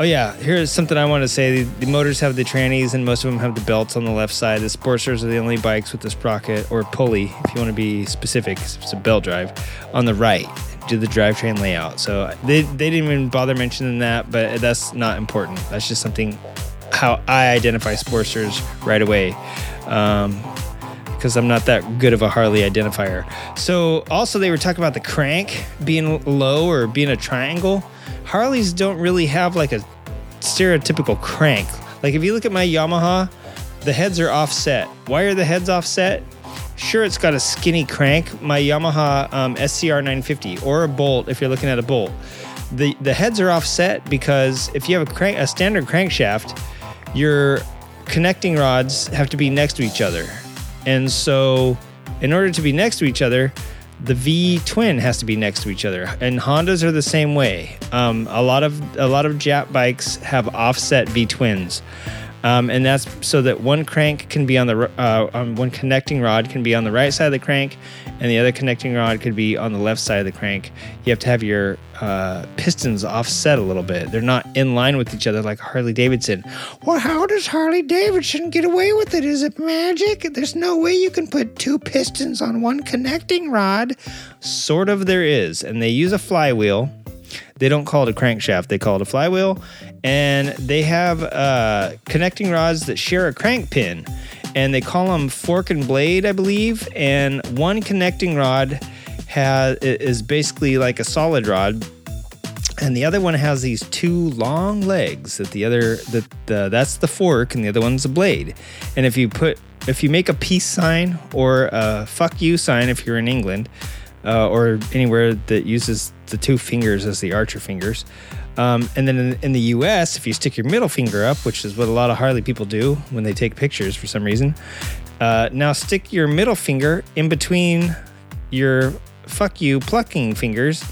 S1: oh yeah, here's something I want to say. The, the motors have the trannies, and most of them have the belts on the left side. The Sportsters are the only bikes with the sprocket or pulley, if you want to be specific. It's a belt drive on the right do the drivetrain layout. So they, they didn't even bother mentioning that, but that's not important. That's just something how I identify Sportsters right away. Um, because I'm not that good of a Harley identifier. So, also, they were talking about the crank being low or being a triangle. Harleys don't really have like a stereotypical crank. Like, if you look at my Yamaha, the heads are offset. Why are the heads offset? Sure, it's got a skinny crank, my Yamaha um, SCR 950, or a Bolt if you're looking at a Bolt. The, the heads are offset because if you have a, crank, a standard crankshaft, your connecting rods have to be next to each other. And so, in order to be next to each other, the V twin has to be next to each other, and Hondas are the same way. Um, a lot of a lot of Jap bikes have offset V twins. Um, and that's so that one crank can be on the uh, um, one connecting rod can be on the right side of the crank, and the other connecting rod could be on the left side of the crank. You have to have your uh, pistons offset a little bit; they're not in line with each other like Harley Davidson. Well, how does Harley Davidson get away with it? Is it magic? There's no way you can put two pistons on one connecting rod. Sort of, there is, and they use a flywheel they don't call it a crankshaft, they call it a flywheel. And they have uh, connecting rods that share a crank pin. And they call them fork and blade, I believe. And one connecting rod has is basically like a solid rod and the other one has these two long legs that the other that the, that's the fork and the other one's a blade and if you put if you make a peace sign or a fuck you sign if you're in england uh, or anywhere that uses the two fingers as the archer fingers. Um, and then in, in, the US, if you stick your middle finger up, which is what a lot of Harley people do when they take pictures for some reason, uh, now stick your middle finger in between your fuck you plucking fingers.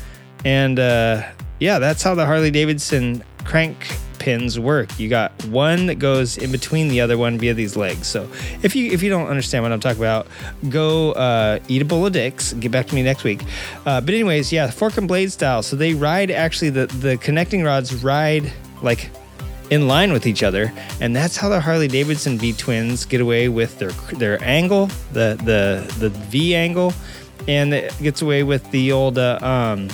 S1: And uh, yeah, that's how the Harley Davidson crank pins work. You got one that goes in between the other one via these legs. So if you if you don't understand what I'm talking about, go uh, eat a bowl of dicks. Get back to me next week. Uh, but anyways, yeah, fork and blade style. So they ride actually the the connecting rods ride like in line with each other, and that's how the Harley Davidson V twins get away with their their angle, the the the V angle, and it gets away with the old. Uh, um,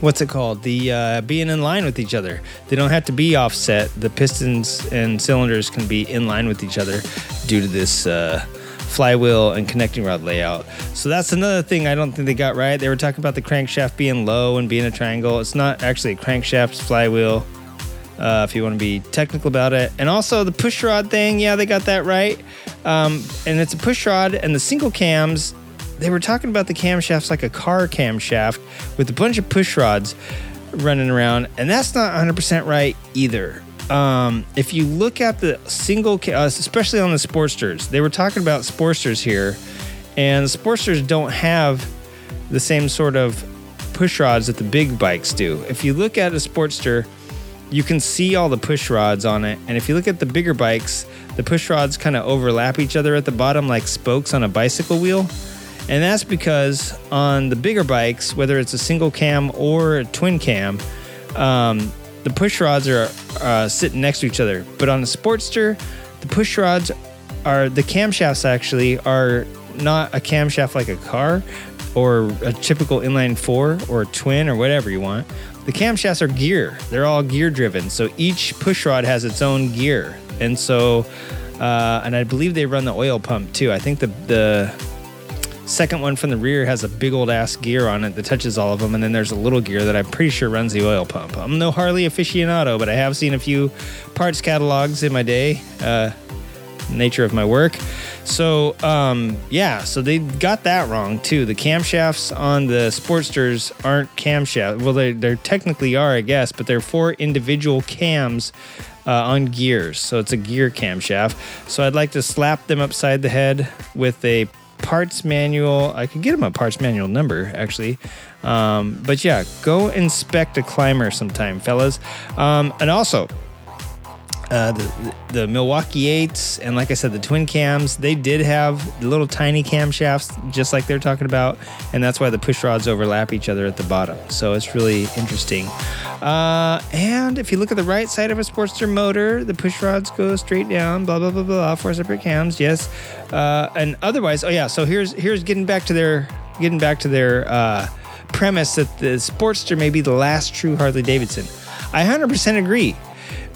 S1: what's it called? The uh, being in line with each other. They don't have to be offset. The pistons and cylinders can be in line with each other due to this uh, flywheel and connecting rod layout. So that's another thing I don't think they got right. They were talking about the crankshaft being low and being a triangle. It's not actually a crankshaft, flywheel. Uh, if you want to be technical about it. And also the push rod thing, yeah, they got that right. Um, and it's a push rod, and the single cams they were talking about the camshafts like a car camshaft with a bunch of push rods running around, and that's not 100% right either. Um, if you look at the single, uh, especially on the Sportsters, they were talking about Sportsters here, and the Sportsters don't have the same sort of push rods that the big bikes do. If you look at a Sportster, you can see all the push rods on it, and if you look at the bigger bikes, the push rods kind of overlap each other at the bottom like spokes on a bicycle wheel. And that's because on the bigger bikes, whether it's a single cam or a twin cam, um, the push rods are uh, sitting next to each other. But on the Sportster, the push rods are the camshafts actually are not a camshaft like a car or a typical inline four or a twin or whatever you want. The camshafts are gear. They're all gear driven. So each push rod has its own gear. And so, uh, and I believe they run the oil pump too. I think the, the second one from the rear has a big old ass gear on it that touches all of them, and then there's a little gear that I'm pretty sure runs the oil pump. I'm no Harley aficionado, but I have seen a few parts catalogs in my day. Uh, nature of my work. So um, yeah, so they got that wrong too. The camshafts on the Sportsters aren't camshafts. Well, they they technically are, I guess, but they're four individual cams uh, on gears. So it's a gear camshaft. So I'd like to slap them upside the head with a parts manual. I could get them a parts manual number actually. Um, but yeah, go inspect a climber sometime, fellas. Um, and also, uh, the, the Milwaukee 8s, and like I said, the twin cams, they did have little tiny camshafts, just like they're talking about, and that's why the push rods overlap each other at the bottom. So it's really interesting. Uh, and if you look at the right side of a Sportster motor, the push rods go straight down, blah blah blah blah, four separate cams, yes. Uh, and otherwise, oh yeah, so here's here's getting back to their getting back to their uh, premise that the Sportster may be the last true Harley Davidson. I 100% agree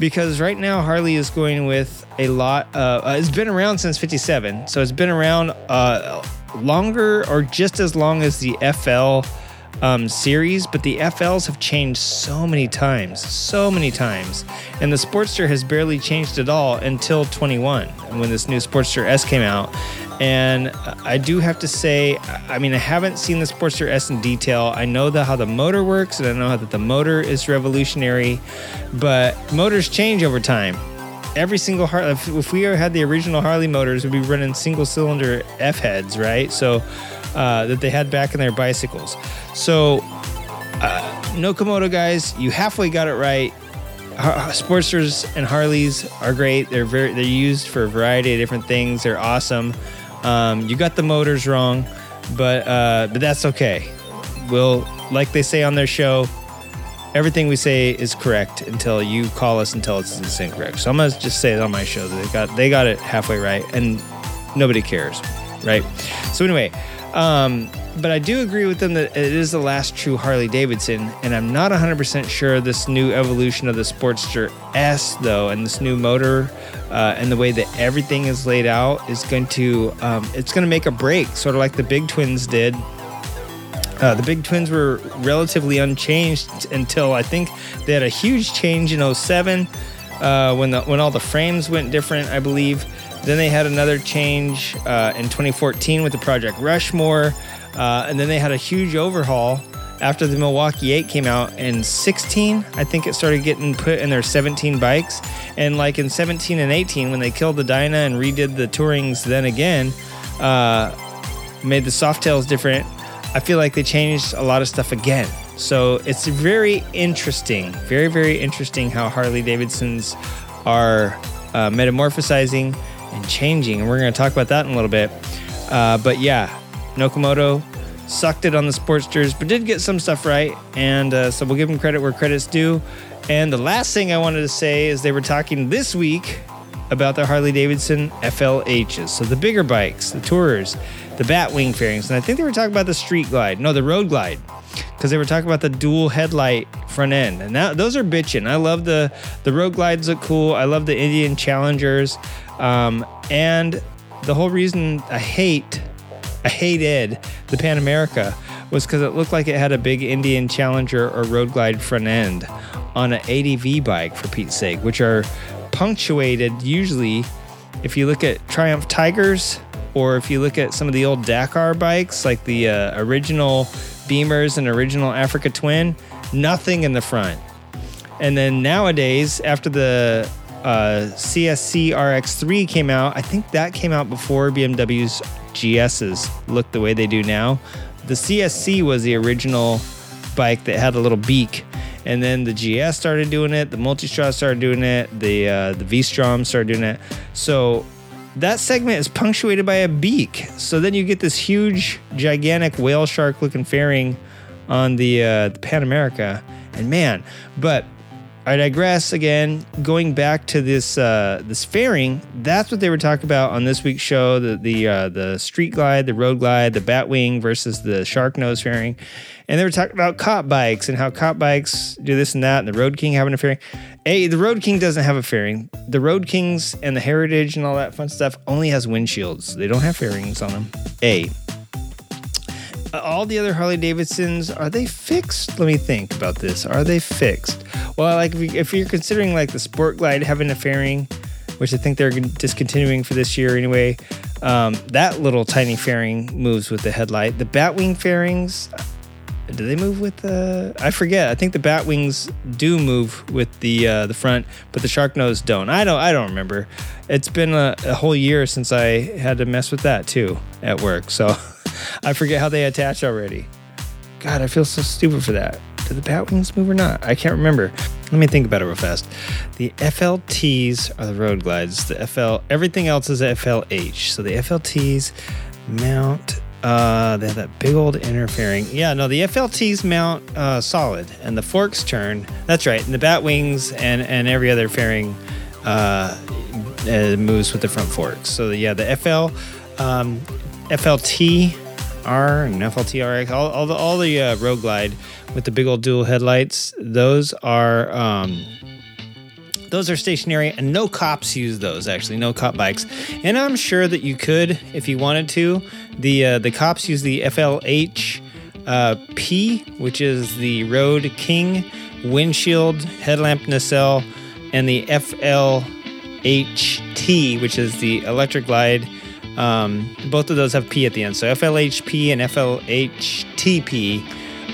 S1: because right now Harley is going with a lot. Uh, uh, it's been around since '57, so it's been around uh, longer or just as long as the FL um, series. But the FLs have changed so many times, so many times, and the Sportster has barely changed at all until 21 when this new Sportster S came out. And I do have to say, I mean, I haven't seen the Sportster S in detail. I know the, how the motor works, and I know that the motor is revolutionary, but motors change over time. Every single Harley, if, if we had the original Harley motors, we'd be running single cylinder F heads, right? So uh, that they had back in their bicycles. So, uh, Nokomoto guys, you halfway got it right. Sportsters and Harleys are great. They're very they're used for a variety of different things. They're awesome. Um, you got the motors wrong, but uh, but that's okay. We'll like they say on their show, everything we say is correct until you call us and tell us it's incorrect. So I'm gonna just say it on my show that they got they got it halfway right, and nobody cares, right? So anyway, um, but I do agree with them that it is the last true Harley Davidson, and I'm not 100% sure this new evolution of the Sportster S, though, and this new motor uh, and the way that everything is laid out is going to um, it's going to make a break, sort of like the Big Twins did. Uh, the Big Twins were relatively unchanged until I think they had a huge change in 07 uh, when the when all the frames went different, I believe. Then they had another change uh, in 2014 with the Project Rushmore. Uh, and then they had a huge overhaul after the Milwaukee 8 came out in 16. I think it started getting put in their 17 bikes. And like in 17 and 18, when they killed the Dyna and redid the Tourings then again, uh, made the Softails different, I feel like they changed a lot of stuff again. So it's very interesting, very, very interesting how Harley Davidsons are uh, metamorphosizing and changing. And we're going to talk about that in a little bit. Uh, but yeah, Nokomoto sucked it on the Sportsters, but did get some stuff right. And uh, so we'll give them credit where credit's due. And the last thing I wanted to say is they were talking this week about the Harley Davidson FLHs. So the bigger bikes, the Tourers, the Batwing fairings. And I think they were talking about the Street Glide. No, the Road Glide. Because they were talking about the dual headlight front end. And that, those are bitching. I love the, the Road Glides look cool. I love the Indian Challengers. Um, and the whole reason I hate I hated the Pan America was because it looked like it had a big Indian Challenger or Road Glide front end on an ADV bike, for Pete's sake, which are punctuated usually. If you look at Triumph Tigers, or if you look at some of the old Dakar bikes, like the uh, original Beamers and original Africa Twin, nothing in the front. And then nowadays, after the uh, CSC RX3 came out, I think that came out before BMW's GSs look the way they do now. The CSC was the original bike that had a little beak, and then the GS started doing it. The Multistrada started doing it. The uh, the V-Strom started doing it. So that segment is punctuated by a beak. So then you get this huge, gigantic whale shark looking fairing on the uh, the Pan America, and man, but I digress again. Going back to this uh, this fairing, that's what they were talking about on this week's show: the the uh, the street glide, the road glide, the Batwing versus the shark nose fairing, and they were talking about cop bikes and how cop bikes do this and that, and the Road King having a fairing. A the Road King doesn't have a fairing. The Road Kings and the Heritage and all that fun stuff only has windshields. They don't have fairings on them. A all the other Harley Davidsons are they fixed? Let me think about this. Are they fixed? Well, like if, you, if you're considering like the Sport Glide having a fairing, which I think they're discontinuing for this year anyway, um, that little tiny fairing moves with the headlight. The Batwing fairings, do they move with the? I forget. I think the Batwings do move with the uh, the front, but the Shark Nose don't. I don't. I don't remember. It's been a, a whole year since I had to mess with that too at work, so I forget how they attach already. God, I feel so stupid for that. Do the Batwings move or not? I can't remember. Let me think about it real fast. The FLTs are the road glides. The FL, everything else is FLH. So the FLTs mount uh, they have that big old interfering. Yeah, no, the FLTs mount uh, solid, and the forks turn. That's right, and the bat wings and and every other fairing uh, uh moves with the front forks. So yeah, the FL, um, FLT R and FLT RX, all, all the all the uh, Road Glide with the big old dual headlights. Those are. Um, those are stationary, and no cops use those. Actually, no cop bikes. And I'm sure that you could, if you wanted to. The uh, the cops use the FLH uh, P, which is the Road King windshield headlamp nacelle, and the FLHT, which is the electric glide. Um, both of those have P at the end. So FLHP and FLHTP,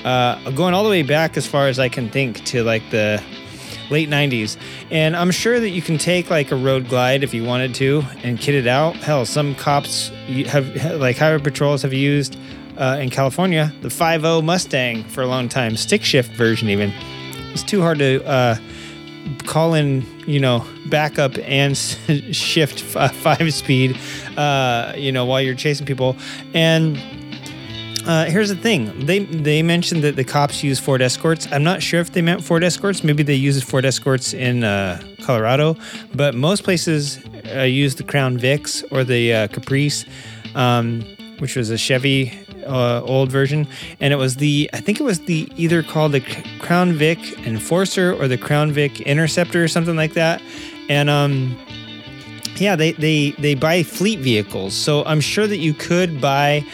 S1: uh, going all the way back as far as I can think to like the late 90s. And I'm sure that you can take like a road glide if you wanted to and kit it out. Hell, some cops have, like highway patrols have used uh, in California the 5.0 Mustang for a long time, stick shift version even. It's too hard to uh, call in, you know, backup and shift five speed, uh, you know, while you're chasing people. And uh, here's the thing: they they mentioned that the cops use Ford Escorts. I'm not sure if they meant Ford Escorts. Maybe they use Ford Escorts in uh, Colorado, but most places uh, use the Crown Vics or the uh, Caprice, um, which was a Chevy uh, old version, and it was the I think it was the either called the Crown Vic Enforcer or the Crown Vic Interceptor or something like that, and um yeah, they, they, they buy fleet vehicles. So I'm sure that you could buy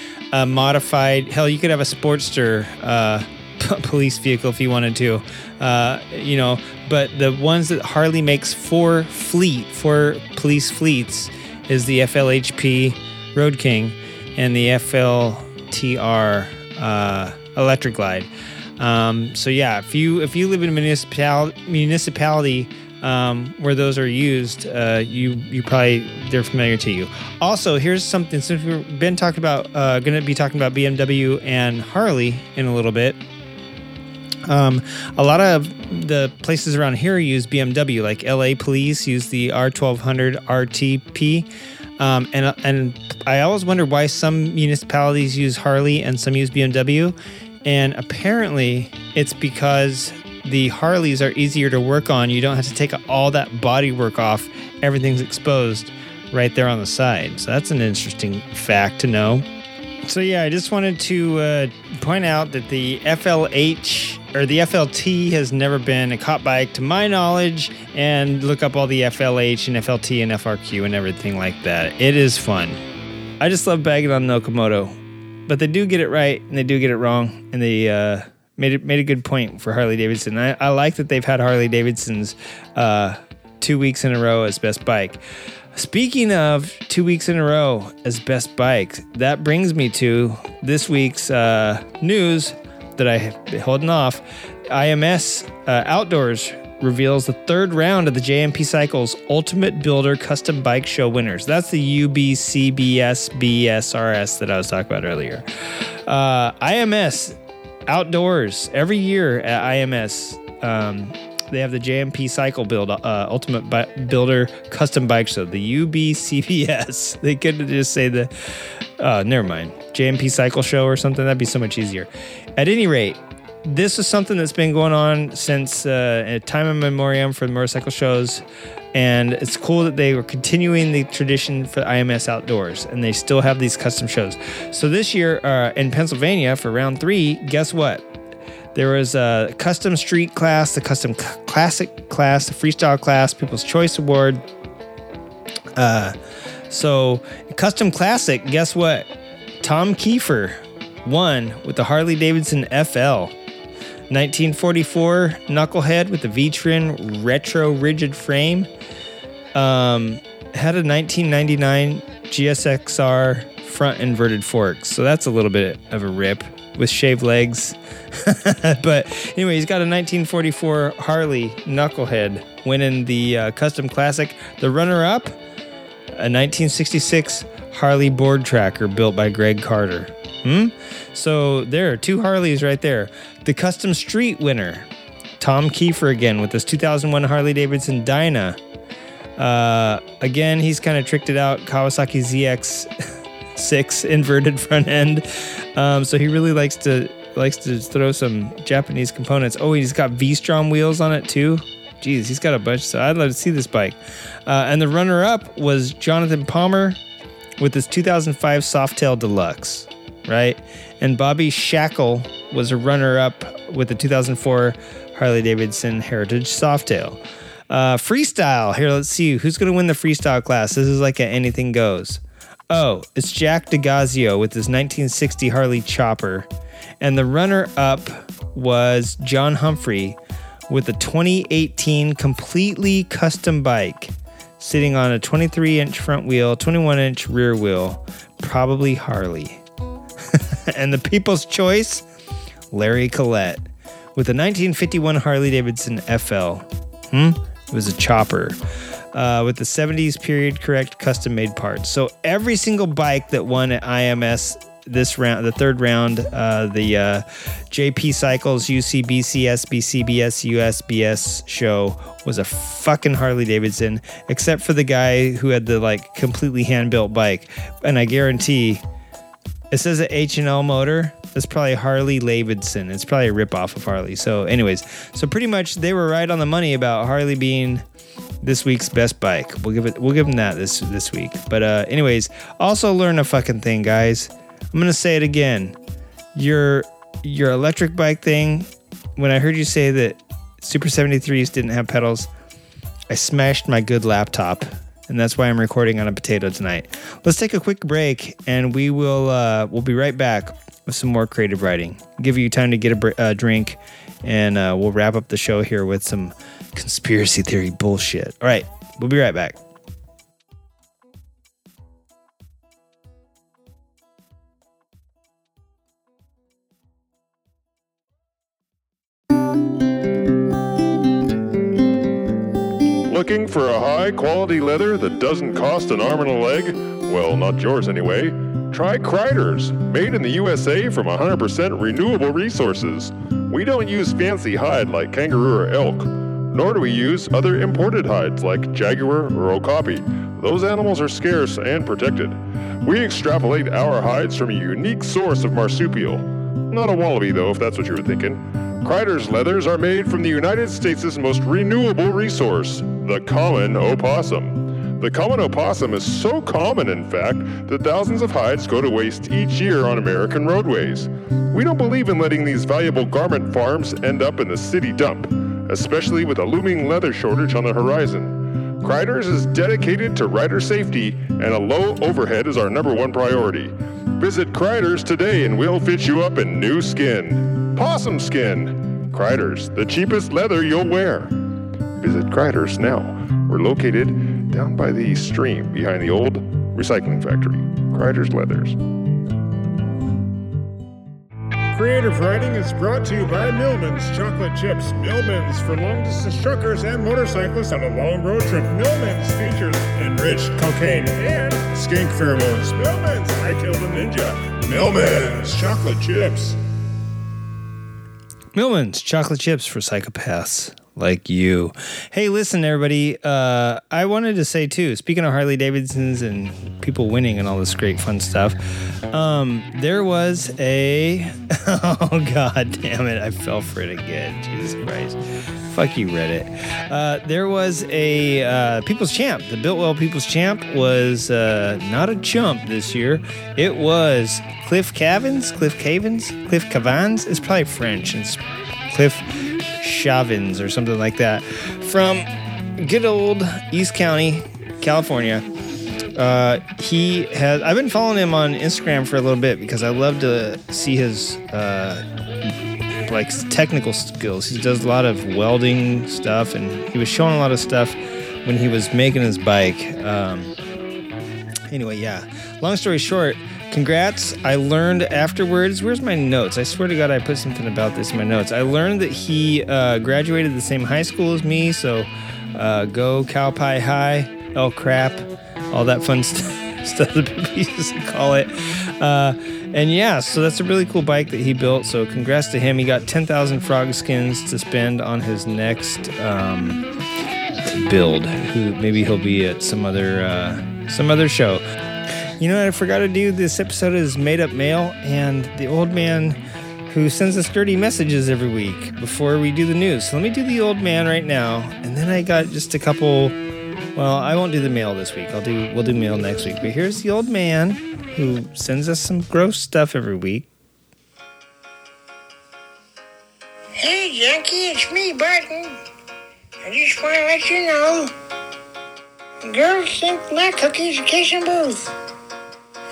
S1: modified. Hell, you could have a Sportster uh, p- police vehicle if you wanted to. Uh, you know, but the ones that Harley makes for fleet for police fleets is the FLHP Road King and the FLTR uh, Electric Glide. Um, so yeah, if you if you live in a municipal municipality um, where those are used, uh, you you probably they're familiar to you. Also, here's something since we've been talking about, uh, going to be talking about BMW and Harley in a little bit. Um, a lot of the places around here use BMW, like LA Police use the R1200 RTP. Um, and and I always wonder why some municipalities use Harley and some use BMW. And apparently, it's because the Harleys are easier to work on. You don't have to take all that body work off. Everything's exposed right there on the side. So that's an interesting fact to know. So yeah, I just wanted to uh, point out that the FLH or the FLT has never been a cop bike to my knowledge, and look up all the FLH and FLT and FRQ and everything like that. It is fun. I just love bagging on Nokomoto, but they do get it right and they do get it wrong, and they uh, made it made a good point for Harley Davidson. I, I like that they've had Harley Davidson's uh, two weeks in a row as best bike. Speaking of two weeks in a row as best bike, that brings me to this week's uh, news that I have been holding off. IMS uh, Outdoors reveals the third round of the J&P Cycles Ultimate Builder Custom Bike Show winners. That's the UBCBS BSRS that I was talking about earlier. Uh, IMS outdoors every year at IMS. Um, they have the J&P Cycle Build uh, Ultimate Bi- Builder Custom Bike Show, the UBCBS. They could just say the, uh, never mind, J&P Cycle Show or something. That'd be so much easier. At any rate, this is something that's been going on since uh, time of memoriam for the motorcycle shows. And it's cool that they were continuing the tradition for IMS Outdoors and they still have these custom shows. So this year uh, in Pennsylvania for round three, guess what? There was a custom street class, the custom classic class, the freestyle class, People's Choice Award. Uh, so, custom classic, guess what? Tom Kiefer won with the Harley Davidson FL. 1944 Knucklehead with the V-Twin retro rigid frame. Um, had a 1999 GSXR front inverted forks, so that's a little bit of a rip with shaved legs. but anyway, he's got a 1944 Harley Knucklehead winning the uh, custom classic. The runner-up, a 1966 Harley board tracker built by Greg Carter. Hmm? So there are two Harleys right there. The custom street winner, Tom Kiefer again with this 2001 Harley Davidson Dyna. Uh, again, he's kind of tricked it out. Kawasaki ZX6 inverted front end. Um, so he really likes to likes to throw some Japanese components. Oh, he's got V-Strom wheels on it too. Jeez, he's got a bunch. So I'd love to see this bike. Uh, and the runner-up was Jonathan Palmer with his 2005 Softail Deluxe, right? And Bobby Shackle was a runner-up with the 2004 Harley Davidson Heritage Softail. Uh, freestyle. Here, let's see who's going to win the freestyle class. This is like a anything goes. Oh, it's Jack DeGazio with his 1960 Harley Chopper. And the runner up was John Humphrey with a 2018 completely custom bike sitting on a 23 inch front wheel, 21 inch rear wheel, probably Harley. and the people's choice, Larry Collette with a 1951 Harley Davidson FL. Hmm? It was a chopper uh, with the 70s period correct custom made parts. So every single bike that won at IMS this round, the third round, uh, the uh, JP Cycles UCBC SBCBS USBS show was a fucking Harley Davidson, except for the guy who had the like completely hand built bike. And I guarantee it says an H&L motor. That's probably Harley Davidson. It's probably a ripoff of Harley. So, anyways, so pretty much they were right on the money about Harley being this week's best bike. We'll give it. We'll give them that this this week. But uh, anyways, also learn a fucking thing, guys. I'm gonna say it again. Your your electric bike thing. When I heard you say that Super 73s didn't have pedals, I smashed my good laptop and that's why I'm recording on a potato tonight. Let's take a quick break, and we will uh, we'll be right back with some more creative riding. Give you time to get a br- uh, drink, and uh, we'll wrap up the show here with some conspiracy theory bullshit. All right, we'll be right back.
S5: Looking for a high quality leather that doesn't cost an arm and a leg? Well, not yours anyway. Try Kreider's, made in the USA from 100% renewable resources. We don't use fancy hide like kangaroo or elk, nor do we use other imported hides like jaguar or okapi. Those animals are scarce and protected. We extrapolate our hides from a unique source of marsupial. Not a wallaby, though, if that's what you were thinking. Kreider's leathers are made from the United States' most renewable resource, the common opossum. The common opossum is so common, in fact, that thousands of hides go to waste each year on American roadways. We don't believe in letting these valuable garment farms end up in the city dump, especially with a looming leather shortage on the horizon. Kreider's is dedicated to rider safety, and a low overhead is our number one priority. Visit Kreider's today and we'll fit you up in new skin. Possum skin. Kreider's, the cheapest leather you'll wear. Visit Kreider's now. We're located down by the stream behind the old recycling factory. Kreider's Leathers.
S6: Creative riding is brought to you by Millman's Chocolate Chips. Millman's for long distance truckers and motorcyclists on a long road trip. Millman's features enriched cocaine and skink pheromones. Millman's I Killed a Ninja. Millman's Chocolate Chips.
S1: Millman's chocolate chips for psychopaths like you. Hey, listen, everybody. Uh, I wanted to say too. Speaking of Harley Davidsons and people winning and all this great fun stuff, um, there was a. Oh God, damn it! I fell for it again. Jesus Christ. Fuck you, Reddit. Uh, there was a uh, People's Champ. The Biltwell People's Champ was uh, not a chump this year. It was Cliff Cavins, Cliff Cavins, Cliff Cavans. It's probably French. It's Cliff Chavins or something like that from good old East County, California. Uh, he has. I've been following him on Instagram for a little bit because I love to see his uh, like technical skills. He does a lot of welding stuff, and he was showing a lot of stuff when he was making his bike. Um, anyway, yeah. Long story short, congrats. I learned afterwards. Where's my notes? I swear to God, I put something about this in my notes. I learned that he uh, graduated the same high school as me. So uh, go Cow Pie High. Oh crap! All that fun st- stuff that people used to call it. Uh, and yeah, so that's a really cool bike that he built. So congrats to him. He got 10,000 frog skins to spend on his next um, build. Maybe he'll be at some other uh, some other show. You know what I forgot to do? This episode is made up mail, and the old man who sends us dirty messages every week before we do the news. So let me do the old man right now, and then I got just a couple. Well, I won't do the mail this week. I'll do we'll do mail next week. But here's the old man who sends us some gross stuff every week.
S7: Hey, Jackie, it's me, Barton. I just want to let you know girls think my cookie's a kissing booth.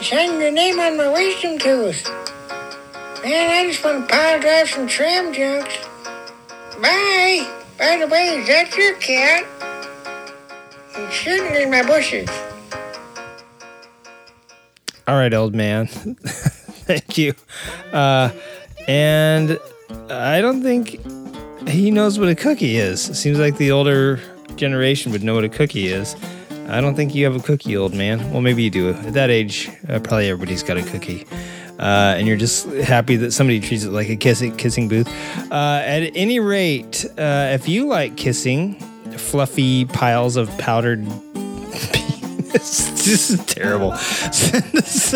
S7: I signed your name on my wisdom tooth. Man, I just want to pile drive some tram junks. Bye. By the way, is that your cat? He's shooting in my bushes.
S1: All right, old man. Thank you. Uh, and I don't think he knows what a cookie is. It seems like the older generation would know what a cookie is. I don't think you have a cookie, old man. Well, maybe you do. At that age, uh, probably everybody's got a cookie. Uh, and you're just happy that somebody treats it like a kissing, kissing booth. Uh, at any rate, uh, if you like kissing fluffy piles of powdered this is terrible. Send us,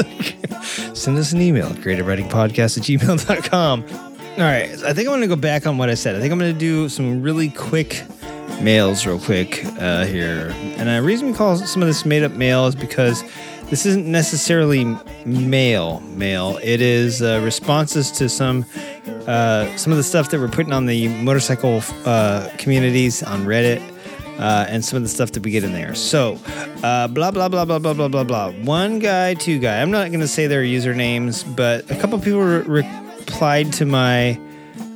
S1: send us an email, creativeridingpodcast at gmail.com. All right, I think I'm going to go back on what I said. I think I'm going to do some really quick mails real quick uh, here. And the reason we call some of this made up mail is because this isn't necessarily mail mail. It is uh, responses to some uh, some of the stuff that we're putting on the motorcycle uh, communities on Reddit. Uh, and some of the stuff that we get in there. So, uh, blah, blah, blah, blah, blah, blah, blah, blah. One guy, two guy. I'm not going to say their usernames, but a couple people re- replied to my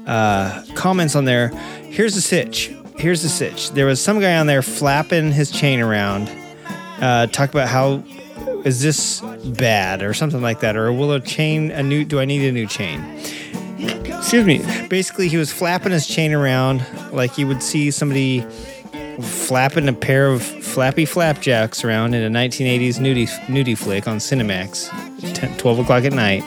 S1: uh, comments on there. Here's the sitch. Here's the sitch. There was some guy on there flapping his chain around, uh, talk about how is this bad or something like that, or will a chain a new? Do I need a new chain? Excuse me. Basically, he was flapping his chain around like you would see somebody flapping a pair of flappy flapjacks around in a 1980s nudie, nudie flick on Cinemax, 10, 12 o'clock at night.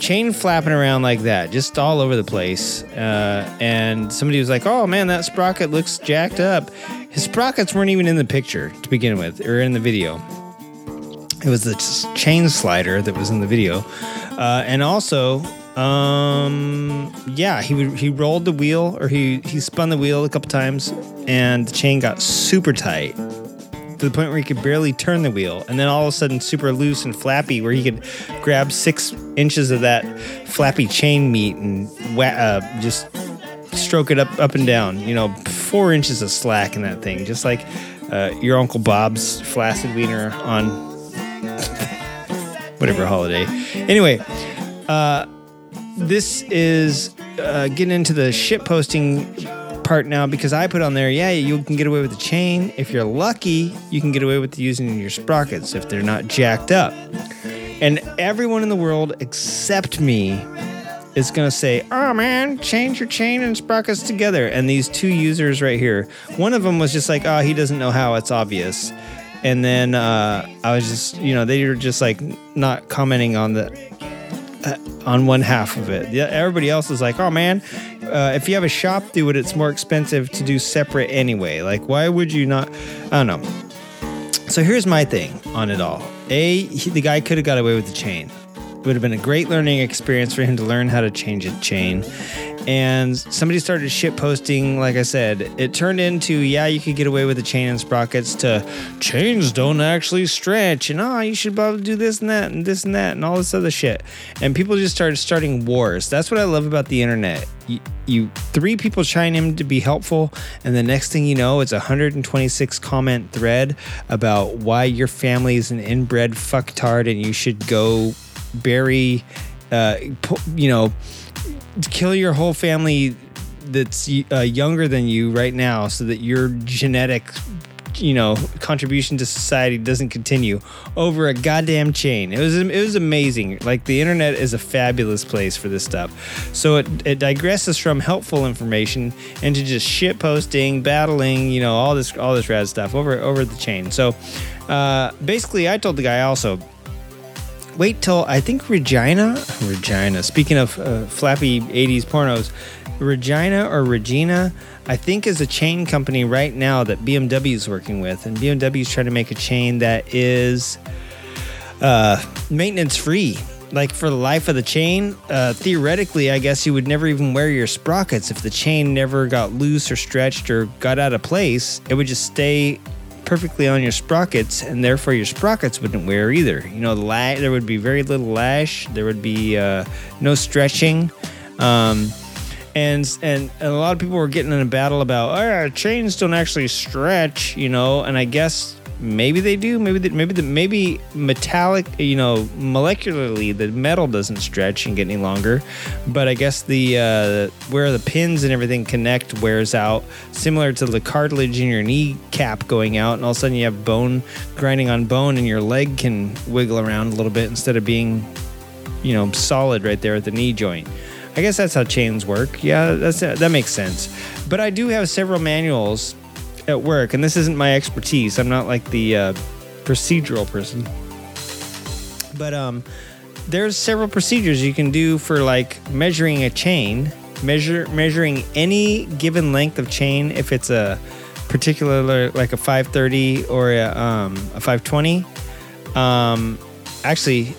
S1: Chain flapping around like that, just all over the place. Uh, and somebody was like, oh man, that sprocket looks jacked up. His sprockets weren't even in the picture to begin with, or in the video. It was the chain slider that was in the video. Uh, and also, um, yeah, he he rolled the wheel or he he spun the wheel a couple times, and the chain got super tight to the point where he could barely turn the wheel, and then all of a sudden super loose and flappy, where he could grab six inches of that flappy chain meat and wha- uh, just stroke it up up and down. You know, four inches of slack in that thing, just like uh, your Uncle Bob's flaccid wiener on whatever holiday. Anyway, uh, this is uh, getting into the shit posting part now because I put on there, yeah, you can get away with the chain. If you're lucky, you can get away with using your sprockets if they're not jacked up. And everyone in the world except me is going to say, oh man, change your chain and sprockets together. And these two users right here, one of them was just like, oh, he doesn't know how, it's obvious. And then uh, I was just, you know, they were just like not commenting on the uh, on one half of it. Yeah, everybody else is like, oh man, uh, if you have a shop do it, it's more expensive to do separate anyway. Like, why would you not? I don't know. So here's my thing on it all. A, he, the guy could have got away with the chain. It would have been a great learning experience for him to learn how to change a chain. And somebody started shit posting, like I said, it turned into, yeah, you could get away with the chain and sprockets to chains don't actually stretch. And oh, you should to do this and that and this and that and all this other shit. And people just started starting wars. That's what I love about the internet. You, you three people chime in to be helpful, and the next thing you know, it's a 126 comment thread about why your family is an inbred fucktard and you should go bury, uh, you know, kill your whole family that's uh, younger than you right now, so that your genetic you know contribution to society doesn't continue over a goddamn chain. It was it was amazing. Like the internet is a fabulous place for this stuff. So it it digresses from helpful information into just shit posting, battling, you know, all this all this rad stuff over over the chain. So uh, basically, I told the guy also. Wait till I think Regina, Regina. Speaking of uh, flappy '80s pornos, Regina or Regina, I think is a chain company right now that BMW is working with, and BMW is trying to make a chain that is uh, maintenance free. Like for the life of the chain, uh, theoretically, I guess you would never even wear your sprockets if the chain never got loose or stretched or got out of place. It would just stay perfectly on your sprockets, and therefore your sprockets wouldn't wear either. You know, the la- there would be very little lash. There would be uh, no stretching. Um, and, and and a lot of people were getting in a battle about oh, chains don't actually stretch, you know. And I guess maybe they do. Maybe the, maybe the maybe metallic, you know, molecularly the metal doesn't stretch and get any longer. But I guess the uh, where the pins and everything connect wears out, similar to the cartilage in your knee cap going out, and all of a sudden you have bone grinding on bone, and your leg can wiggle around a little bit instead of being, you know, solid right there at the knee joint. I guess that's how chains work. Yeah, that's that makes sense. But I do have several manuals at work, and this isn't my expertise. I'm not like the uh, procedural person. But um, there's several procedures you can do for like measuring a chain, measure measuring any given length of chain if it's a particular like a 530 or a, um, a 520. Um, actually,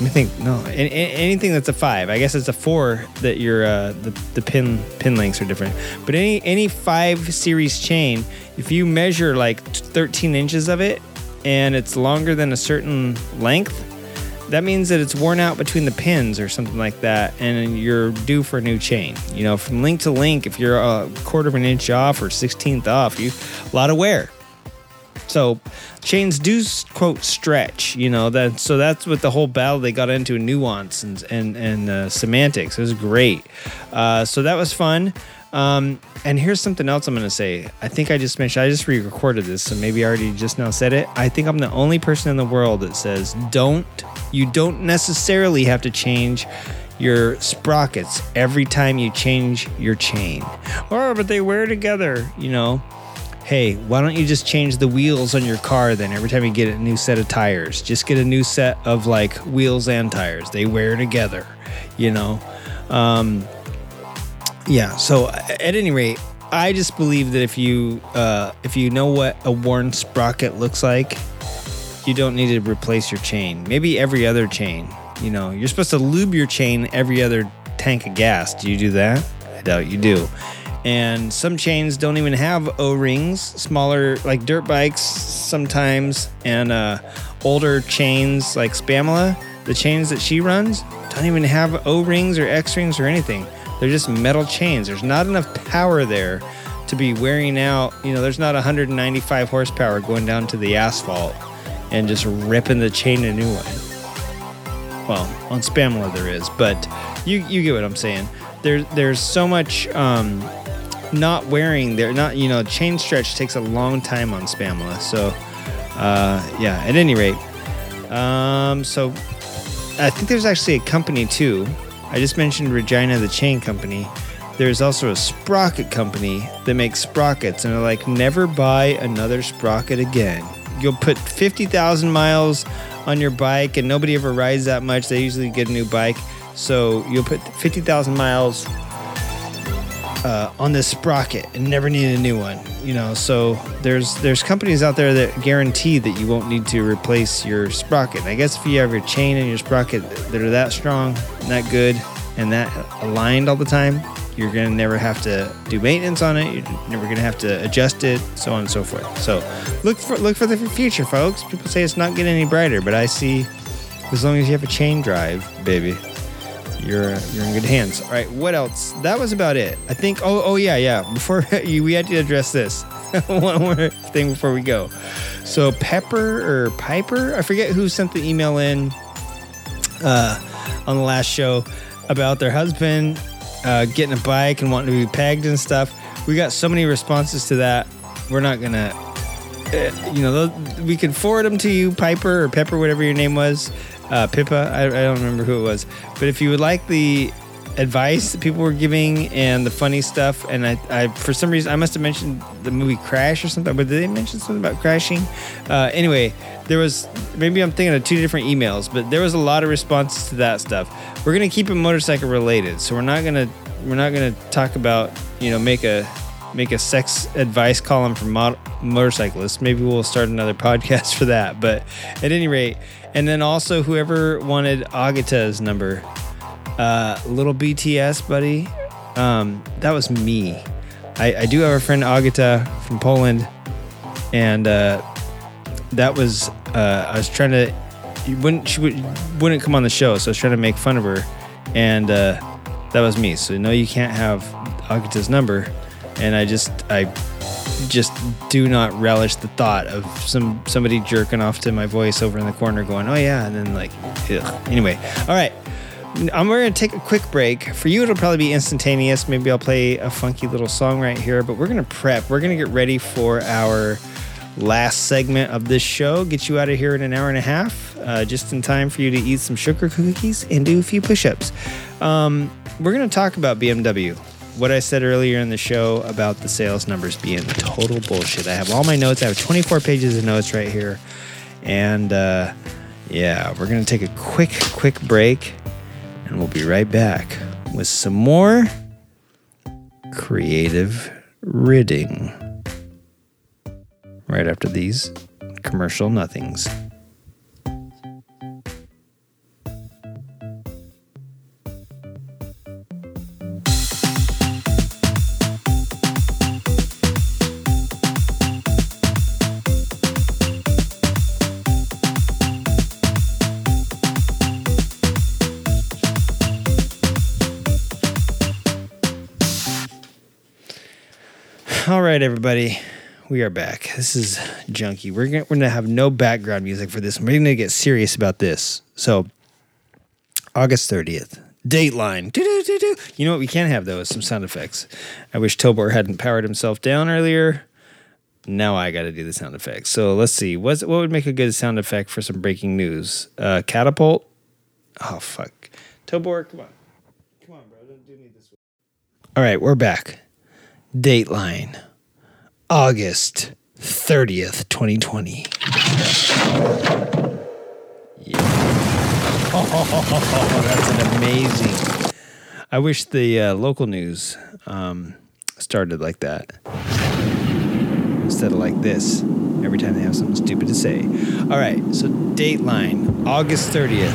S1: me think. No, anything that's a five. I guess it's a four that your uh, the the pin pin lengths are different. But any any five series chain, if you measure like 13 inches of it, and it's longer than a certain length, that means that it's worn out between the pins or something like that, and you're due for a new chain. You know, from link to link, if you're a quarter of an inch off or sixteenth off, you a lot of wear. So chains do quote stretch, you know that. So that's what the whole battle they got into nuance and and and uh, semantics. It was great. Uh, so that was fun. Um, and here's something else I'm gonna say. I think I just mentioned. I just re-recorded this, so maybe I already just now said it. I think I'm the only person in the world that says don't. You don't necessarily have to change your sprockets every time you change your chain. Oh, but they wear together, you know hey, why don't you just change the wheels on your car then every time you get a new set of tires? Just get a new set of like wheels and tires. They wear together, you know? Um, yeah, so at any rate, I just believe that if you uh, if you know what a worn sprocket looks like, you don't need to replace your chain. Maybe every other chain. You know, you're supposed to lube your chain every other tank of gas. Do you do that? I doubt you do and some chains don't even have o-rings smaller like dirt bikes sometimes and uh, older chains like spamela the chains that she runs don't even have o-rings or x-rings or anything. They're just metal chains. There's not enough power there to be wearing out you know there's not 195 horsepower going down to the asphalt and just ripping the chain a new one. Well on spamela there is but you you get what i'm saying. There, there's so much um, not wearing there not you know chain stretch takes a long time on spamela so uh, yeah at any rate um, so i think there's actually a company too. I just mentioned regina the chain company. There's also a sprocket company that makes sprockets and they're like never buy another sprocket again. You'll put 50000 miles on your bike and nobody ever rides that much. They usually get a new bike. So you'll put 50000 miles uh, on this sprocket and never need a new one. You know, so there's there's companies out there that guarantee that you won't need to replace your sprocket. And I guess if you have your chain and your sprocket that are that strong, and that good, and that aligned all the time, you're gonna never have to do maintenance on it. You're never gonna have to adjust it, so on and so forth. So look for look for the future, folks. People say it's not getting any brighter, but I see as long as you have a chain drive, baby, you're you're in good hands. All right, what else? That was about it. I think. Oh, oh yeah, yeah. Before we had to address this one more thing before we go. So Pepper or Piper, I forget who sent the email in uh, on the last show about their husband uh, getting a bike and wanting to be pegged and stuff. We got so many responses to that. We're not gonna, uh, you know, we can forward them to you, Piper or Pepper, whatever your name was, uh, Pippa. I, I don't remember who it was, but if you would like the advice that people were giving and the funny stuff, and I, I for some reason I must have mentioned the movie Crash or something, but did they mention something about crashing? Uh, anyway, there was maybe I'm thinking of two different emails, but there was a lot of responses to that stuff. We're gonna keep it motorcycle related, so we're not gonna we're not gonna talk about you know make a make a sex advice column for mod- motorcyclists. Maybe we'll start another podcast for that. But at any rate, and then also whoever wanted Agata's number, uh, little BTS buddy, um, that was me. I, I do have a friend Agata from Poland, and uh, that was uh, I was trying to wouldn't she would, wouldn't come on the show, so I was trying to make fun of her, and uh, that was me. So no, you can't have Agata's number, and I just I just do not relish the thought of some somebody jerking off to my voice over in the corner, going, "Oh yeah," and then like, ugh. anyway. All right, I'm going to take a quick break. For you, it'll probably be instantaneous. Maybe I'll play a funky little song right here, but we're going to prep. We're going to get ready for our last segment of this show. Get you out of here in an hour and a half, uh, just in time for you to eat some sugar cookies and do a few push ups. Um, we're going to talk about BMW. What I said earlier in the show about the sales numbers being total bullshit. I have all my notes. I have 24 pages of notes right here. And uh, yeah, we're going to take a quick, quick break and we'll be right back with some more creative riding right after these commercial nothings. Right, everybody, we are back. This is junky. We're gonna, we're gonna have no background music for this. We're gonna get serious about this. So, August thirtieth, Dateline. You know what? We can't have those. Some sound effects. I wish Tobor hadn't powered himself down earlier. Now I got to do the sound effects. So let's see. What's what would make a good sound effect for some breaking news? Uh, catapult. Oh fuck, Tobor, come on, come on, bro. Don't do me this way. All right, we're back. Dateline, August 30th, 2020. Yeah. Oh, that's an amazing. I wish the uh, local news um, started like that instead of like this every time they have something stupid to say. All right, so Dateline, August 30th,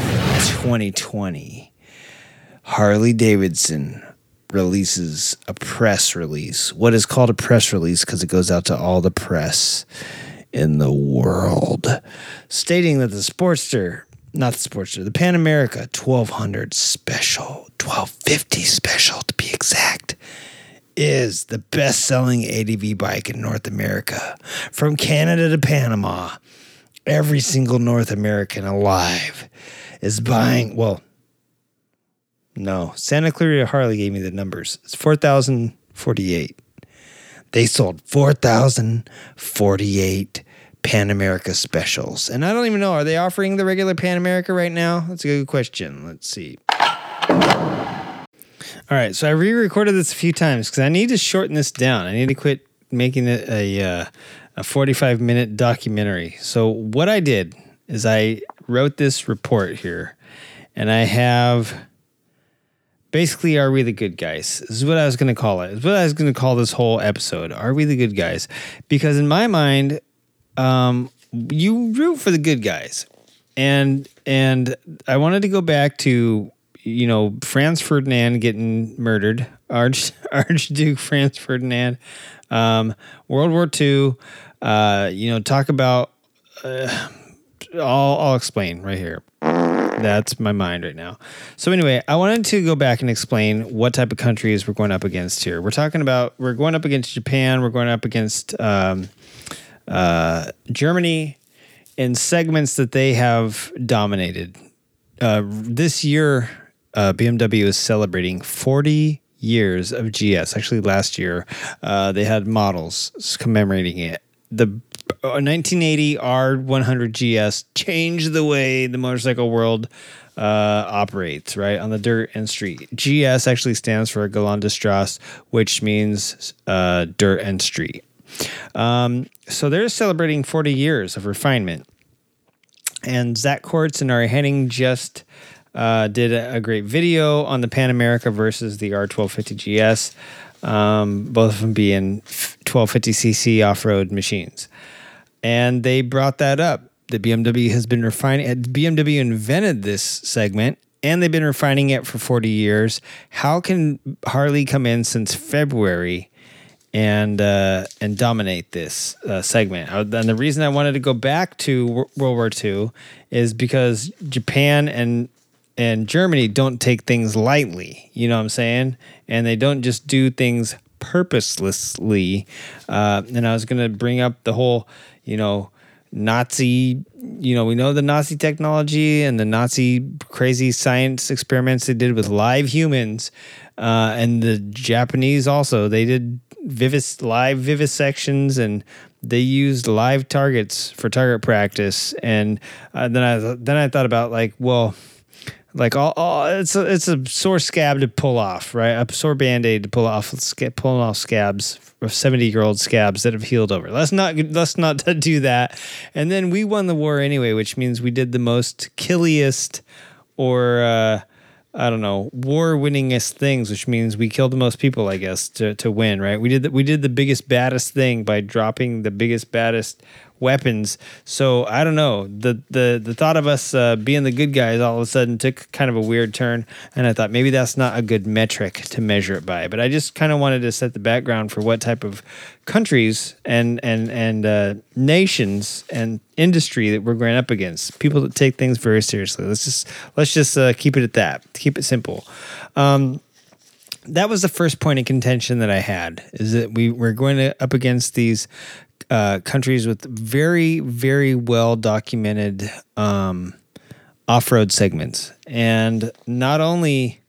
S1: 2020. Harley Davidson releases a press release. What is called a press release because it goes out to all the press in the world, stating that the Sportster, not the Sportster, the Pan America 1200 Special, 1250 Special to be exact, is the best selling ADV bike in North America. From Canada to Panama, every single North American alive is buying, well, no, Santa Clarita Harley gave me the numbers. It's 4,048. They sold 4,048 Pan America specials. And I don't even know, are they offering the regular Pan America right now? That's a good question. Let's see. All right, so I re-recorded this a few times because I need to shorten this down. I need to quit making it a uh, a 45 minute documentary. So what I did is I wrote this report here, and I have basically are we the good guys? This is what i was going to call it. This is what i was going to call this whole episode. Are we the good guys? Because in my mind um, you root for the good guys. And and i wanted to go back to you know franz ferdinand getting murdered Arch, archduke franz ferdinand um, world war ii uh, you know talk about uh, I'll, I'll explain right here That's my mind right now. So anyway, I wanted to go back and explain what type of countries we're going up against here. We're talking about we're going up against Japan. We're going up against um, uh, Germany in segments that they have dominated. Uh, this year, uh, BMW is celebrating 40 years of GS. Actually, last year uh, they had models commemorating it. The 1980 R100 GS changed the way the motorcycle world uh, operates, right? On the dirt and street. GS actually stands for Strasse, which means uh, dirt and street. Um, so they're celebrating 40 years of refinement. And Zack Courts and Ari Henning just uh, did a, a, great video on the Pan America versus the R1250 GS, um, both of them being 1250cc off road machines. And they brought that up. The BMW has been refining, BMW invented this segment and they've been refining it for 40 years. How can Harley come in since February and uh, and dominate this uh, segment. And the reason I wanted to go back to World War II is because Japan and and Germany don't take things lightly. You know what I'm saying? And they don't just do things purposelessly. Uh, and I was going to bring up the whole, you know, Nazi, you know, we know the Nazi technology and the Nazi crazy science experiments they did with live humans. Uh, and the Japanese also, they did vivis live vivisections and they used live targets for target practice and uh, then I then I thought about like well like all, all it's a it's a sore scab to pull off right? A sore band-aid to pull off pulling off scabs of 70 year old scabs that have healed over. Let's not let's not do that. And then we won the war anyway which means we did the most killiest or uh, I don't know, war winningest things, which means we killed the most people, I guess, to, to win, right? We did the, we did the biggest baddest thing by dropping the biggest baddest weapons. So I don't know. The the the thought of us uh, being the good guys all of a sudden took kind of a weird turn, and I thought maybe that's not a good metric to measure it by. But I just kind of wanted to set the background for what type of countries and and and uh, nations and industry that we're going up against. People that take things very seriously. Let's just let's just uh, keep it at that. Keep it simple. Um, that was the first point of contention that I had is that we we're going to up against these uh, countries with very, very well documented um, off road segments. And not only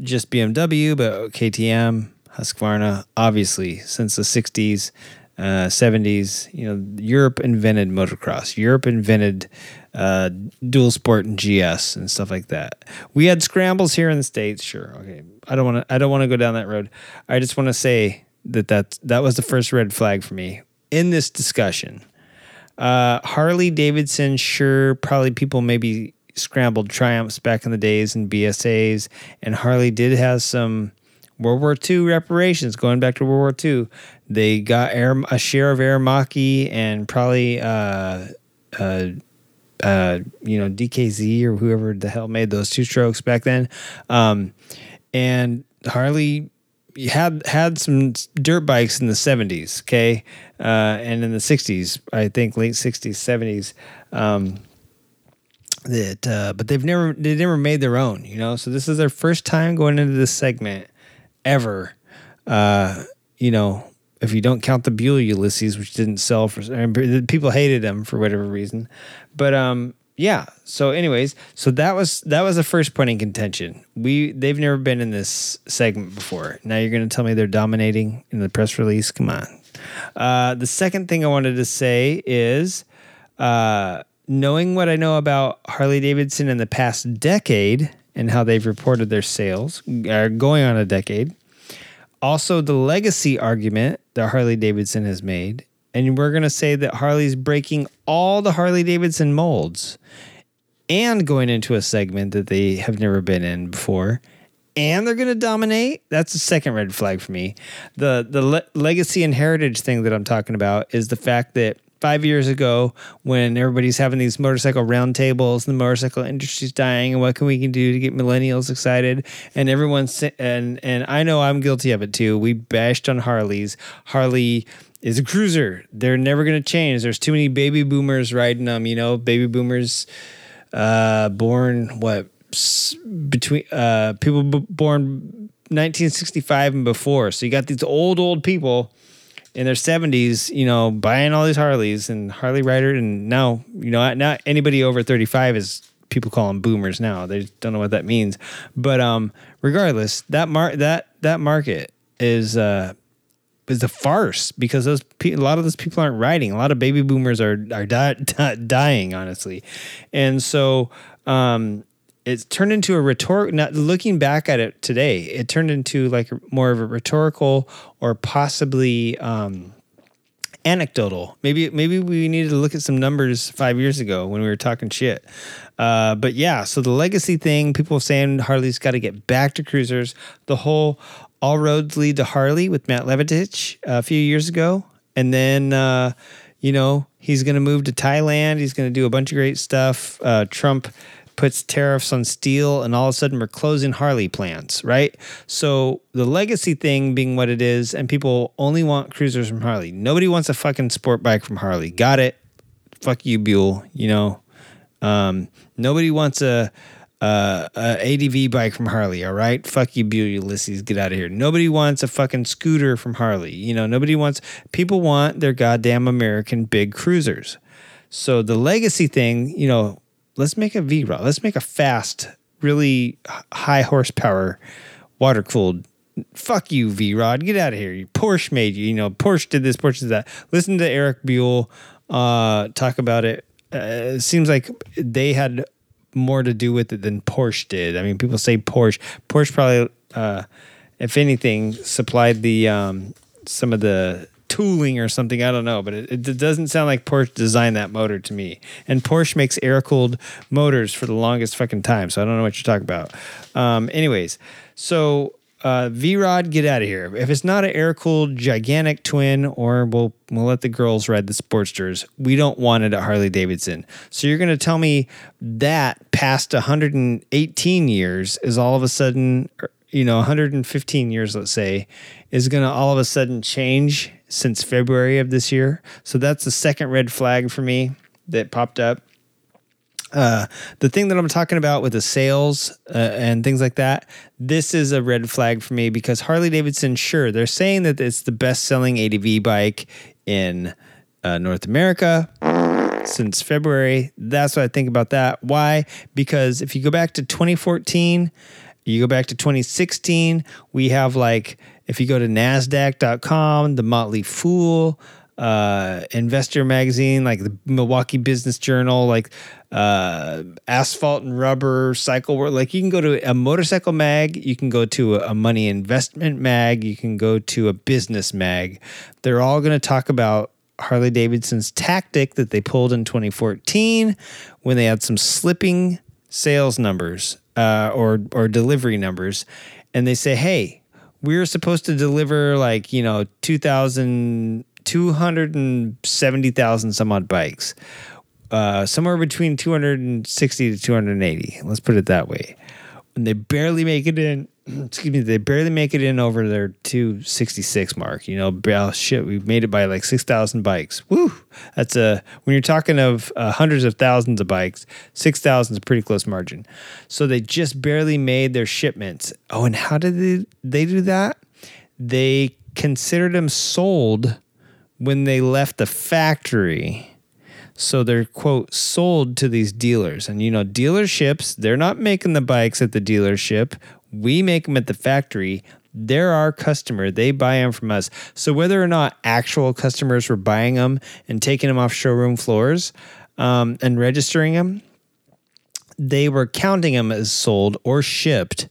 S1: just BMW, but KTM, Husqvarna, obviously, since the 60s, uh, 70s, you know, Europe invented motocross. Europe invented uh, dual sport and GS and stuff like that. We had scrambles here in the states, sure. Okay, I don't want to. I don't want to go down that road. I just want to say that that that was the first red flag for me in this discussion. Uh, Harley Davidson, sure, probably people maybe scrambled Triumphs back in the days and BSAs, and Harley did have some World War II reparations going back to World War II. They got air, a share of Aermacchi and probably, uh, uh, uh, you know, DKZ or whoever the hell made those two strokes back then. Um, and Harley had had some dirt bikes in the 70s, okay, uh, and in the 60s, I think late 60s, 70s. Um, that, uh, but they've never they never made their own, you know. So this is their first time going into this segment ever. Uh, you know, if you don't count the Buell Ulysses, which didn't sell for people hated them for whatever reason, but um, yeah. So, anyways, so that was that was the first point in contention. We they've never been in this segment before. Now you're going to tell me they're dominating in the press release? Come on. Uh, the second thing I wanted to say is, uh, knowing what I know about Harley Davidson in the past decade and how they've reported their sales, are going on a decade. Also, the legacy argument that Harley Davidson has made and we're going to say that Harley's breaking all the Harley Davidson molds and going into a segment that they have never been in before. And they're going to dominate. That's the second red flag for me. The the le- legacy and heritage thing that i'm talking about is the fact that five years ago when everybody's having these motorcycle roundtables and the motorcycle industry's dying and what can we can do to get millennials excited? And everyone's and and i know i'm guilty of it too. We bashed on harleys. Harley is a cruiser. They're never going to change. There's too many baby boomers riding them, you know, baby boomers uh, born what between uh, people b- born 1965 and before. So you got these old old people in their 70s, you know, buying all these Harleys and Harley rider, and now you know not anybody over 35 is people call them boomers now. They don't know what that means, but um, regardless, that mar- that that market is uh is a farce because those pe- a lot of those people aren't riding. A lot of baby boomers are are di- di- dying, honestly, and so um, it's turned into a rhetoric. Not looking back at it today, it turned into like more of a rhetorical or possibly. Um, anecdotal. Maybe maybe we needed to look at some numbers five years ago when we were talking shit. Uh, but yeah, so the legacy thing, people saying Harley's got to get back to cruisers. The whole all roads lead to Harley with Matt Levatich a few years ago, and then uh, you know he's going to move to Thailand. He's going to do a bunch of great stuff. Uh, Trump puts tariffs on steel and all of a sudden we're closing Harley plants, right? So the legacy thing being what it is, and people only want cruisers from Harley. Nobody wants a fucking sport bike from Harley. Got it. Fuck you, Buell. You know, um, nobody wants a, a, a ADV bike from Harley. All right, fuck you, Ulysses. Get out of here. Nobody wants a fucking scooter from Harley. You know, nobody wants. People want their goddamn American big cruisers. So the legacy thing, you know, let's make a V Rod. Let's make a fast, really high horsepower, water cooled. Fuck you, V Rod. Get out of here. You Porsche made you. You know, Porsche did this, Porsche did that. Listen to Eric Buell uh, talk about it. Uh, it seems like they had more to do with it than Porsche did. I mean, people say Porsche. Porsche probably, uh, if anything, supplied the um, some of the tooling or something. I don't know, but it, it doesn't sound like Porsche designed that motor to me. And Porsche makes air cooled motors for the longest fucking time, so I don't know what you're talking about. Um, anyways, so uh, V Rod, get out of here. If it's not an air cooled gigantic twin, or we'll we'll let the girls ride the Sportsters. We don't want it at Harley Davidson. So you're going to tell me that past 118 years is all of a sudden, you know, 115 years, let's say, is going to all of a sudden change since February of this year. So that's the second red flag for me that popped up. Uh, the thing that I'm talking about with the sales uh, and things like that, this is a red flag for me because Harley Davidson, sure, they're saying that it's the best selling ADV bike in uh, North America since February. That's what I think about that. Why? Because if you go back to 2014, you go back to 2016, we have like, if you go to NASDAQ.com, the Motley Fool, uh, Investor Magazine, like the Milwaukee Business Journal, like uh, Asphalt and Rubber, Cycle World. Like you can go to a motorcycle mag, you can go to a, money investment mag, you can go to a business mag. They're all going to talk about Harley Davidson's tactic that they pulled in 2014 when they had some slipping sales numbers uh, or or delivery numbers, and they say, "Hey, we're supposed to deliver like you know 2,000, 270,000 some odd bikes, uh, somewhere between 260 to 280. Let's put it that way. And they barely make it in. Excuse me, they barely make it in over their 266 mark. You know, oh, shit, we made it by like 6,000 bikes. Woo! That's a, when you're talking of uh, hundreds of thousands of bikes, 6,000 is a pretty close margin. So they just barely made their shipments. Oh, and how did they, they do that? They considered them sold when they left the factory. So they're quote sold to these dealers. And you know, dealerships, they're not making the bikes at the dealership. We make them at the factory. They're our customer. They buy them from us. So whether or not actual customers were buying them and taking them off showroom floors um, and registering them, they were counting them as sold or shipped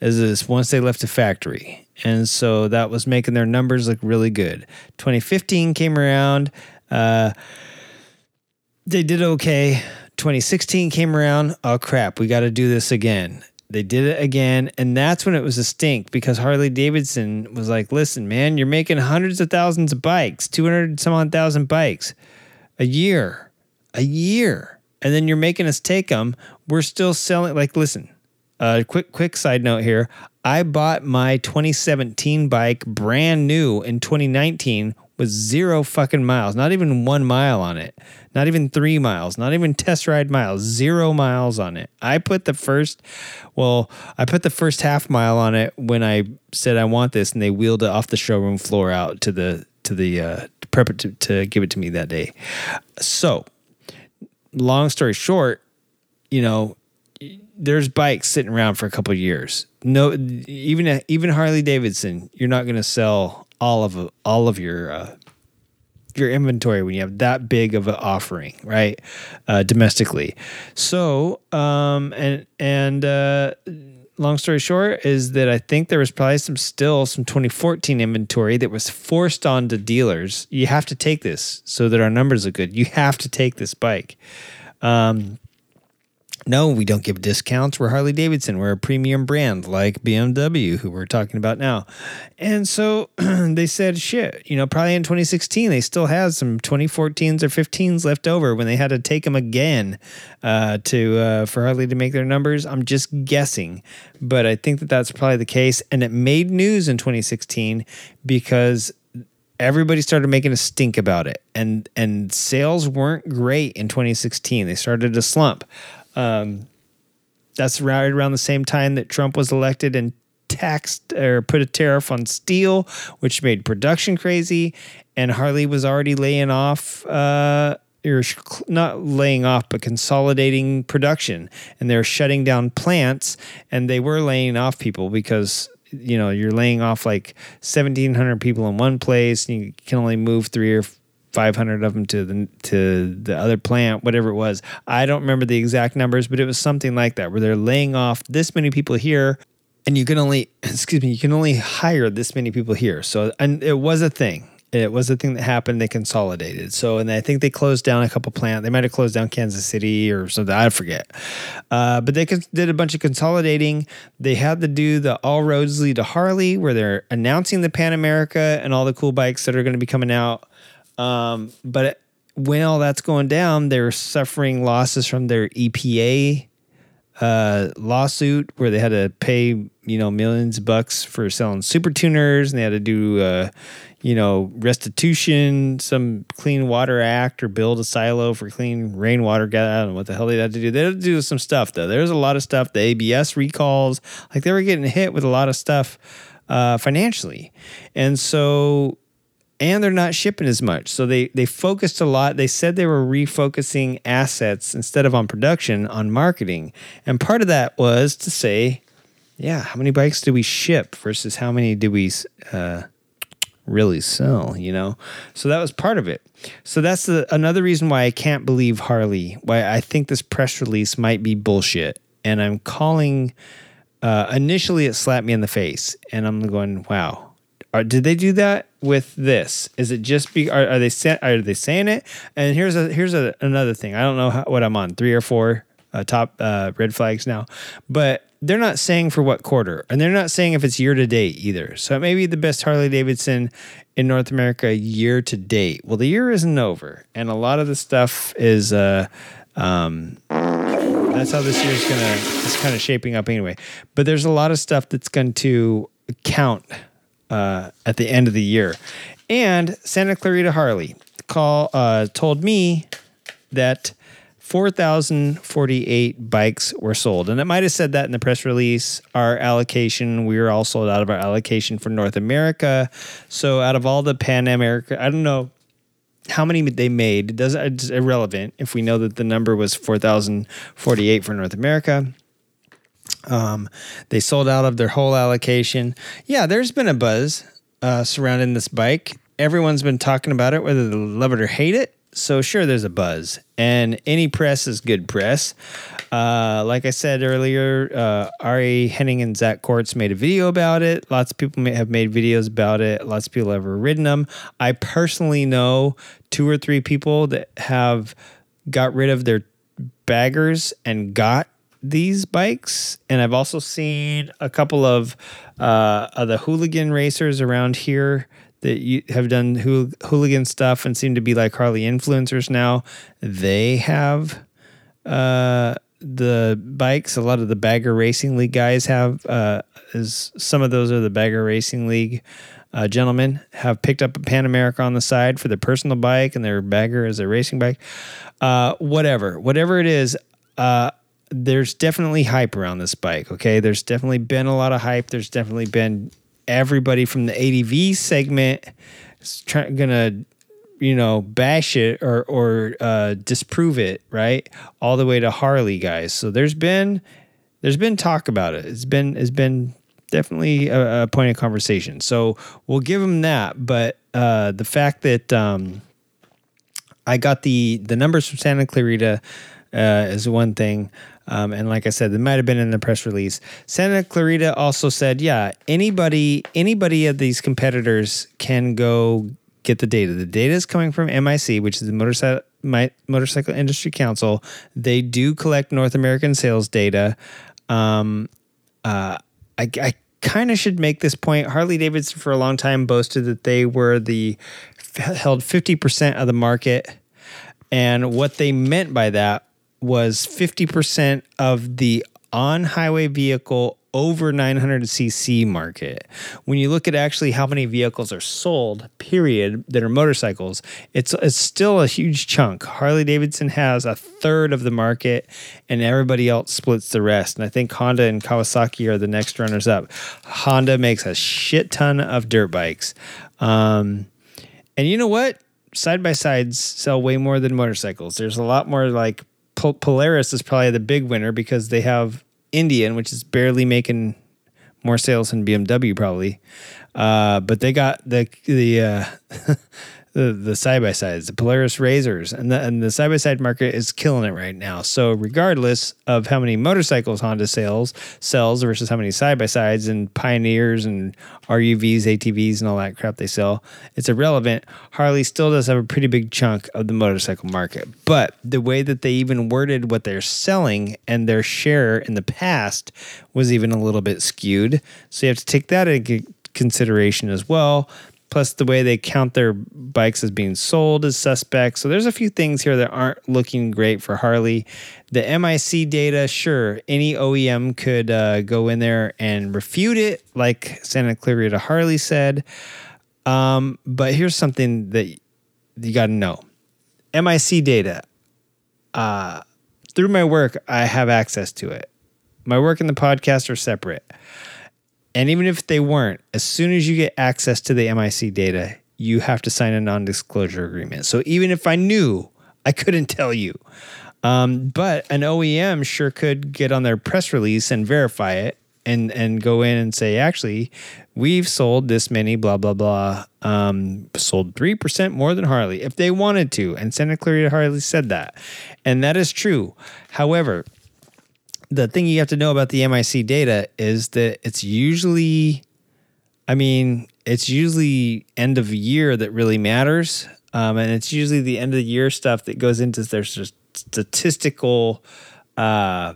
S1: as this once they left the factory. And so that was making their numbers look really good. 2015 came around. Uh, they did okay. 2016 came around. Oh crap, we got to do this again. They did it again, and that's when it was a stink because Harley Davidson was like, "Listen, man, you're making hundreds of thousands of bikes, 200 some odd thousand bikes a year, a year, and then you're making us take them. We're still selling. Like, listen, uh, quick, quick side note here. I bought my 2017 bike brand new in 2019 with zero fucking miles, not even one mile on it, not even three miles, not even test ride miles, zero miles on it. I put the first, well, I put the first half mile on it when I said I want this, and they wheeled it off the showroom floor out to the to the uh, to prep it to, to give it to me that day. So, long story short, you know, there's bikes sitting around for a couple years. No, even even Harley Davidson, you're not going to sell all of all of your uh, your inventory when you have that big of an offering, right? Uh, domestically. So, um, and and uh, long story short is that I think there was probably some still some 2014 inventory that was forced onto dealers. You have to take this so that our numbers are good. You have to take this bike. Um, no, we don't give discounts. We're Harley Davidson. We're a premium brand like BMW, who we're talking about now. And so they said, shit, you know, probably in 2016, they still had some 2014s or 15s left over when they had to take them again uh, to uh, for Harley to make their numbers. I'm just guessing, but I think that that's probably the case. And it made news in 2016 because everybody started making a stink about it and and sales weren't great in 2016 they started to slump um, that's right around the same time that Trump was elected and taxed or put a tariff on steel, which made production crazy. And Harley was already laying off, uh, or not laying off, but consolidating production. And they're shutting down plants and they were laying off people because you know you're laying off like 1700 people in one place and you can only move three or 500 of them to the to the other plant, whatever it was. I don't remember the exact numbers, but it was something like that where they're laying off this many people here and you can only excuse me, you can only hire this many people here. So and it was a thing. It was a thing that happened. They consolidated. So, and I think they closed down a couple plants. They might have closed down Kansas City or something. I forget. Uh, but they did a bunch of consolidating. They had to do the All Roads Lead to Harley, where they're announcing the Pan America and all the cool bikes that are going to be coming out. Um, but when all that's going down, they're suffering losses from their EPA uh, lawsuit where they had to pay you know millions of bucks for selling super tuners, and they had to do uh, you know restitution, some Clean Water Act, or build a silo for clean rainwater. I don't know what the hell they had to do. They had to do some stuff though. There's a lot of stuff. The ABS recalls, like they were getting hit with a lot of stuff uh, financially, and so and they're not shipping as much. So they they focused a lot. They said they were refocusing assets instead of on production on marketing. And part of that was to say, yeah, how many bikes do we ship versus how many do we uh, really sell, you know? So that was part of it. So that's the, another reason why I can't believe Harley, why I think this press release might be bullshit. And I'm calling uh, initially it slapped me in the face and I'm going, wow, are, did they do that with this? Is it just be? Are, are they are they saying it? And here's a here's a, another thing. I don't know how, what I'm on three or four uh, top uh, red flags now, but they're not saying for what quarter, and they're not saying if it's year to date either. So it may be the best Harley Davidson in North America year to date. Well, the year isn't over, and a lot of the stuff is. Uh, um, that's how this year's gonna. It's kind of shaping up anyway. But there's a lot of stuff that's going to count uh, at the end of the year. And Santa Clarita Harley call uh, told me that 4,048 bikes were sold. And it might have said that in the press release. Our allocation, we were all sold out of our allocation for North America. So out of all the Pan America, I don't know how many they made. Does, it's irrelevant if we know that the number was 4,048 for North America. Um, they sold out of their whole allocation. Yeah, there's been a buzz uh, surrounding this bike. Everyone's been talking about it, whether they love it or hate it. So sure, there's a buzz, and any press is good press. Uh, like I said earlier, uh, Ari Henning and Zack Courts made a video about it. Lots of people have made videos about it. Lots of people have ridden them. I personally know two or three people that have got rid of their baggers and got these bikes, and I've also seen a couple of uh, the hooligan racers around here that you have done hooligan stuff and seem to be like Harley influencers now. They have uh, the bikes. A lot of the Bagger Racing League guys have. Uh, is some of those are the Bagger Racing League uh, gentlemen have picked up a Pan America on the side for their personal bike and their bagger as their racing bike. Uh, whatever, whatever it is, uh, there's definitely hype around this bike. Okay, there's definitely been a lot of hype. There's definitely been everybody from the ADV segment is try, gonna you know bash it or or uh, disprove it right all the way to Harley guys. So there's been there's been talk about it. It's been it's been definitely a, a point of conversation. So we'll give them that. But uh, the fact that um, I got the the numbers from Santa Clarita uh, is one thing. Um, and like I said, they might have been in the press release. Santa Clarita also said, yeah, anybody anybody of these competitors can go get the data. The data is coming from MIC, which is the Motorcycle Motorcycle Industry Council. They do collect North American sales data. Um, uh, I, I kind of should make this point. Harley Davidson for a long time boasted that they were the held 50% of the market. And what they meant by that was 50% of the on highway vehicle over 900cc market. When you look at actually how many vehicles are sold, period, that are motorcycles, it's it's still a huge chunk. Harley Davidson has a third of the market, and everybody else splits the rest. And I think Honda and Kawasaki are the next runners up. Honda makes a shit ton of dirt bikes, um, and you know what? Side by sides sell way more than motorcycles. There's a lot more like Polaris is probably the big winner because they have Indian, which is barely making more sales than BMW probably. Uh, but they got the the uh, the the side by sides, the Polaris Razors, and the and the side by side market is killing it right now. So regardless of how many motorcycles Honda sales sells versus how many side by sides and Pioneers and RUVs, ATVs, and all that crap they sell, it's irrelevant. Harley still does have a pretty big chunk of the motorcycle market, but the way that they even worded what they're selling and their share in the past was even a little bit skewed. So you have to take that into consideration as well plus the way they count their bikes as being sold is suspect. So there's a few things here that aren't looking great for Harley. The MIC data, sure, any OEM could uh, go in there and refute it, like Santa Clarita Harley said. Um, but here's something that you got to know: MIC data. Uh, through my work, I have access to it. My work and the podcast are separate. And even if they weren't, as soon as you get access to the MIC data, you have to sign a non disclosure agreement. So even if I knew, I couldn't tell you. Um, but an OEM sure could get on their press release and verify it and, and go in and say, actually, we've sold this many, blah, blah, blah. Um, sold 3% more than Harley if they wanted to. And Santa Clarita Harley said that. And that is true. However, the thing you have to know about the MIC data is that it's usually, I mean, it's usually end of year that really matters. Um, and it's usually the end of the year stuff that goes into their statistical uh,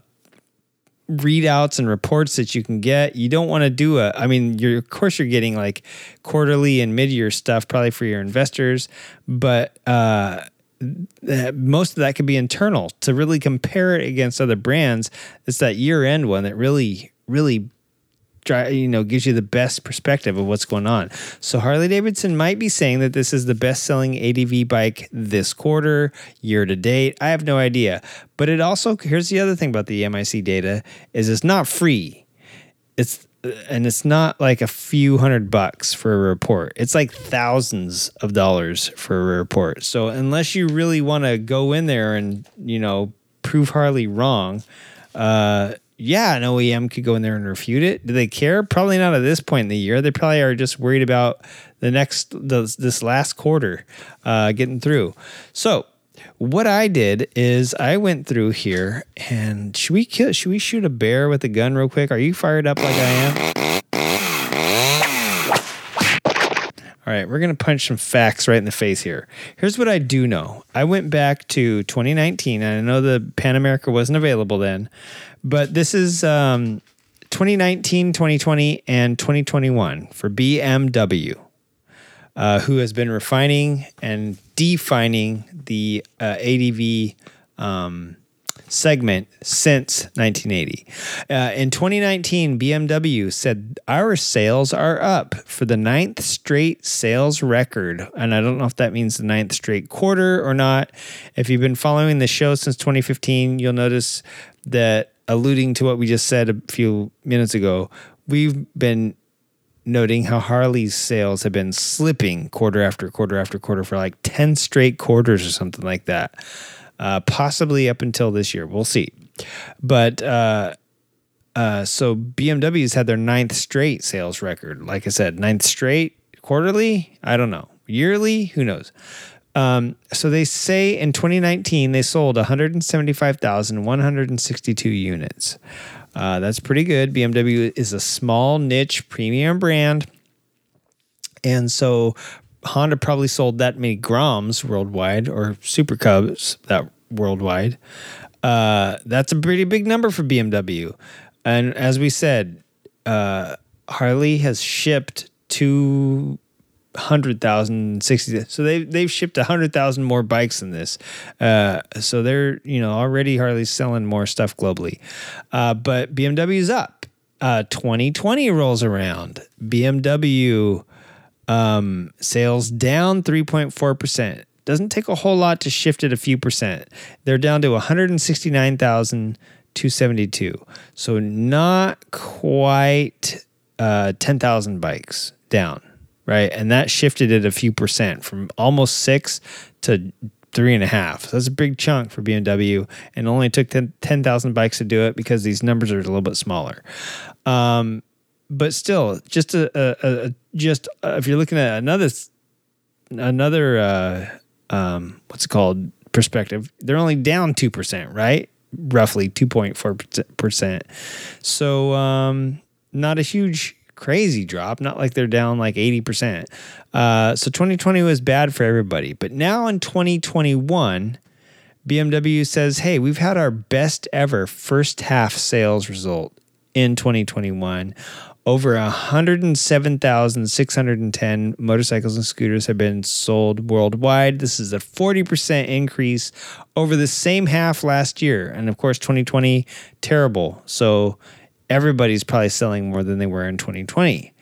S1: readouts and reports that you can get. You don't want to do a, I mean, you're, of course, you're getting like quarterly and mid year stuff probably for your investors, but, uh, most of that could be internal to really compare it against other brands. It's that year end one that really, really you know gives you the best perspective of what's going on. So Harley Davidson might be saying that this is the best selling ADV bike this quarter, year to date. I have no idea. But it also here's the other thing about the MIC data is it's not free. It's and it's not like a few hundred bucks for a report. It's like thousands of dollars for a report. So unless you really want to go in there and you know prove Harley wrong, uh, yeah, an OEM could go in there and refute it. Do they care? Probably not at this point in the year. They probably are just worried about the next the, this last quarter uh, getting through. So what I did is I went through here and should we kill, should we shoot a bear with a gun real quick? Are you fired up like I am? All right, we're going to punch some facts right in the face here. Here's what I do know. I went back to 2019 and I know the Pan America wasn't available then, but this is um, 2019, 2020 and 2021 for BMW uh, who has been refining and defining the uh, ADV um, segment since 1980. Uh, in 2019, BMW said our sales are up for the ninth straight sales record. And I don't know if that means the ninth straight quarter or not. If you've been following the show since 2015, you'll notice that alluding to what we just said a few minutes ago, we've been noting how Harley's sales have been slipping quarter after quarter after quarter for like 10 straight quarters or something like that. Uh, possibly up until this year. We'll see. But uh, uh, so BMW's had their ninth straight sales record. Like I said, ninth straight quarterly. I don't know. Yearly, who knows? Um, so they say in 2019 they sold 175,162 units. Uh, that's pretty good. BMW is a small niche premium brand. And so Honda probably sold that many Groms worldwide or Super Cubs that worldwide. Uh, that's a pretty big number for BMW. And as we said, uh, Harley has shipped two hundred thousand sixty. So they they've shipped a hundred thousand more bikes than this. Uh, so they're you know already Harley's selling more stuff globally, uh, but BMW's up. Uh, 2020 rolls around. BMW um, sales down 3.4 percent. Doesn't take a whole lot to shift it a few percent. They're down to 169,272. So not quite uh, 10,000 bikes down right? And that shifted it a few percent from almost six to three and a half. So that's a big chunk for BMW, and only took 10,000 bikes to do it because these numbers are a little bit smaller. Um, but still, just a, a, a just uh, if you're looking at another another uh, um, what's it called perspective, they're only down two percent, right? Roughly two point four percent. So um, not a huge crazy drop, not like they're down like 80%. Uh, so 2020 was bad for everybody. But now in 2021, BMW says, hey, we've had our best ever first half sales result in 2021. Over 107,610 motorcycles and scooters have been sold worldwide. This is a 40% increase over the same half last year. And of course, 2020, terrible. So everybody's probably selling more than they were in 2020.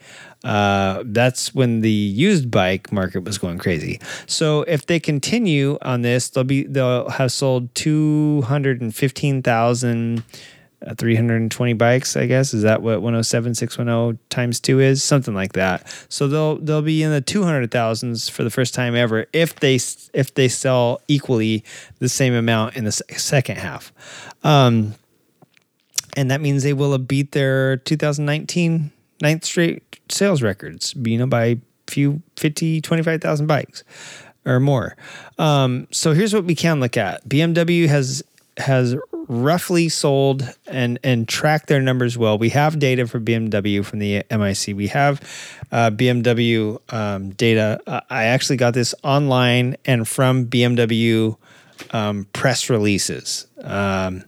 S1: Uh, that's when the used bike market was going crazy. So if they continue on this, they'll be they'll have sold 215,000 uh, 320 bikes, I guess. Is that what 107610 times 2 is? Something like that. So they'll they'll be in the 200,000s for the first time ever if they if they sell equally the same amount in the second half. Um, and that means they will have beat their 2019 ninth straight sales records, you know, by a few 50, 25,000 bikes or more. Um, so here's what we can look at. BMW has has roughly sold and and tracked their numbers well. We have data for BMW from the MIC. We have uh, BMW um, data. Uh, I actually got this online and from BMW um, press releases. Um,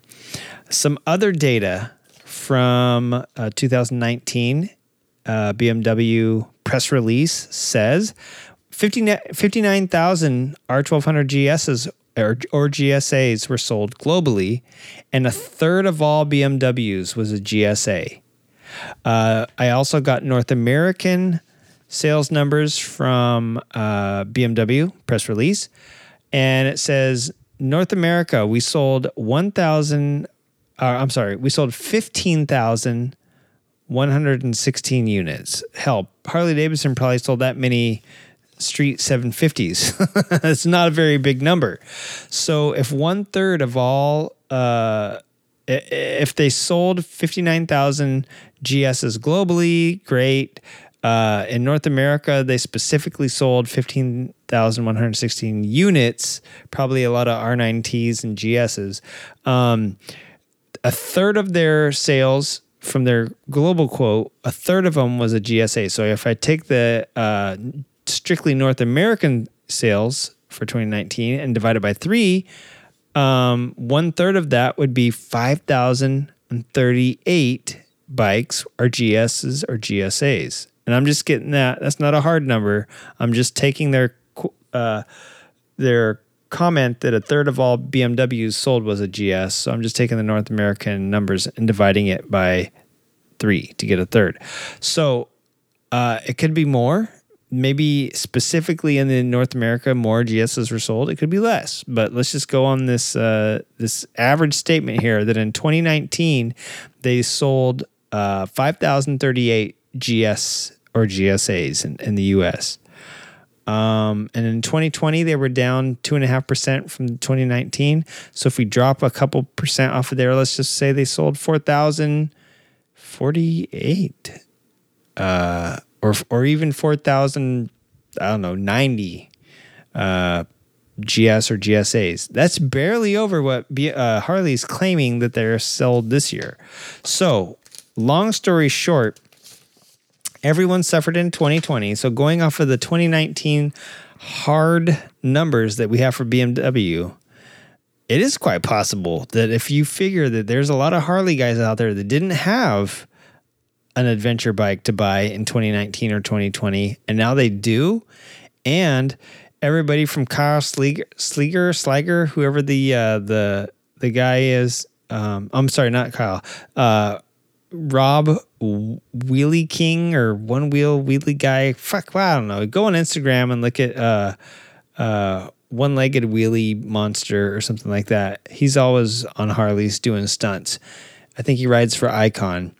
S1: some other data from uh, 2019 uh, BMW press release says 59,000 R1200 GSs or, or, GSAs were sold globally, and a third of all BMWs was a GSA. Uh, I also got North American sales numbers from uh, BMW press release, and it says North America we sold 1,000 uh, I'm sorry, we sold 15,116 units. Hell, Harley Davidson probably sold that many street 750s. It's not a very big number. So if one third of all, uh, if they sold 59,000 GSs globally, great. Uh, in North America, they specifically sold 15,116 units, probably a lot of R9Ts and GSs. Um, a third of their sales from their global quote, a third of them was a GSA. So if I take the uh, strictly North American sales for 2019 and divide it by three, um, one third of that would be 5,038 bikes or GSs or GSAs. And I'm just getting that. That's not a hard number. I'm just taking their uh, their comment that a third of all BMWs sold was a GS. So I'm just taking the North American numbers and dividing it by three to get a third. So uh, it could be more. Maybe specifically in the North America, more GSs were sold. It could be less, but let's just go on this uh, this average statement here that in 2019 they sold uh, 5,038 GS or GSAs in, in the U.S. Um, and in 2020, they were down two and a half percent from 2019. So if we drop a couple percent off of there, let's just say they sold 4,048, uh, or or even 4,000, I don't know, 90 uh, GS or GSAs. That's barely over what B, uh, Harley's claiming that they're sold this year. So, long story short everyone suffered in 2020. So going off of the 2019 hard numbers that we have for BMW, it is quite possible that if you figure that there's a lot of Harley guys out there that didn't have an adventure bike to buy in 2019 or 2020, and now they do, and everybody from Kyle Slieger, Slieger, Sliger, whoever the uh, the the guy is, um, I'm sorry, not Kyle, uh, Rob Wheelie King or One Wheel Wheelie Guy. Fuck, well, I don't know. Go on Instagram and look at uh, uh, One Legged Wheelie Monster or something like that. He's always on Harleys doing stunts. I think he rides for Icon.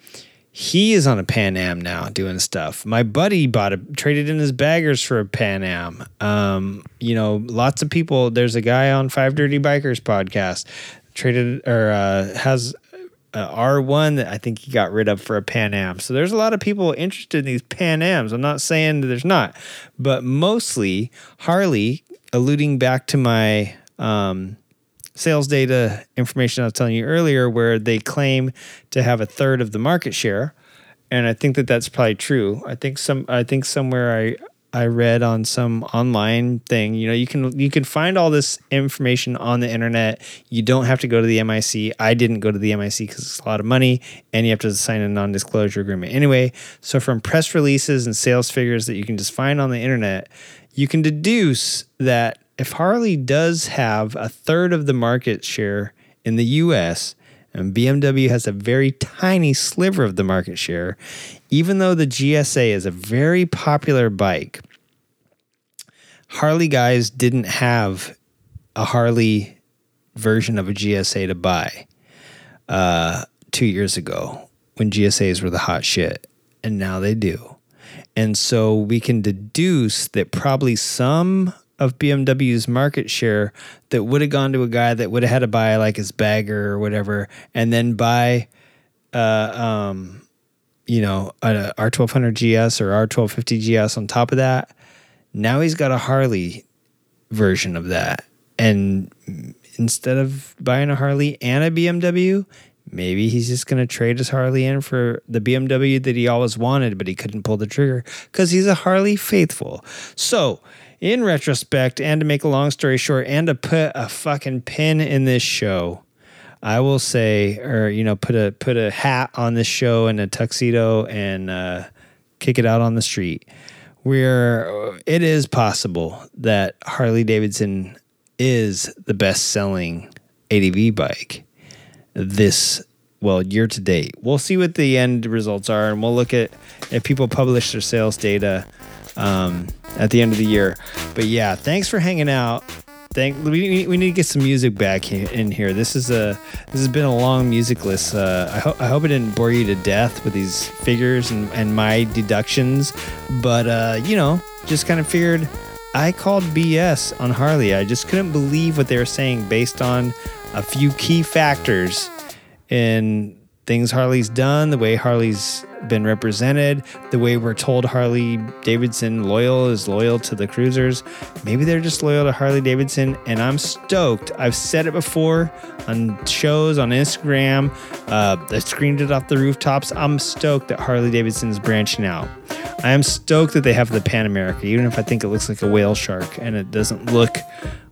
S1: He is on a Pan Am now doing stuff. My buddy bought a traded in his baggers for a Pan Am. Um, you know, lots of people. There's a guy on Five Dirty Bikers podcast traded or uh, has uh, R1 that I think he got rid of for a Pan Am. So there's a lot of people interested in these Pan Ams. I'm not saying that there's not, but mostly Harley, alluding back to my um, sales data information I was telling you earlier, where they claim to have a third of the market share. And I think that that's probably true. I think some. I think somewhere I I read on some online thing. You know, you can you can find all this information on the internet. You don't have to go to the MIC. I didn't go to the MIC because it's a lot of money, and you have to sign a non-disclosure agreement anyway. So from press releases and sales figures that you can just find on the internet, you can deduce that if Harley does have a third of the market share in the U.S. And BMW has a very tiny sliver of the market share, even though the GSA is a very popular bike. Harley guys didn't have a Harley version of a GSA to buy uh, two years ago when GSAs were the hot shit, and now they do. And so we can deduce that probably some of BMW's market share that would have gone to a guy that would have had to buy like his bagger or whatever, and then buy, uh, um, you know, a R1200 GS or R1250 GS on top of that. Now he's got a Harley version of that, and instead of buying a Harley and a BMW, maybe he's just going to trade his Harley in for the BMW that he always wanted, but he couldn't pull the trigger because he's a Harley faithful. So in retrospect, and to make a long story short, and to put a fucking pin in this show, I will say, or you know, put a put a hat on this show and a tuxedo and uh, kick it out on the street. Where it is possible that Harley Davidson is the best selling ADV bike this well year to date. We'll see what the end results are, and we'll look at if people publish their sales data um, at the end of the year. But yeah, thanks for hanging out. Thank we, we need to get some music back in here. This is a this has been a long music list. Uh, I hope I hope it didn't bore you to death with these figures and, and my deductions, but uh, you know, just kind of figured I called BS on Harley. I just couldn't believe what they were saying based on a few key factors in things Harley's done, the way Harley's been represented, the way we're told Harley Davidson loyal is loyal to the cruisers. Maybe they're just loyal to Harley Davidson, and I'm stoked. I've said it before on shows, on Instagram. Uh, I screamed it off the rooftops. I'm stoked that Harley Davidson's branching out. I am stoked that they have the Pan America, even if I think it looks like a whale shark and it doesn't look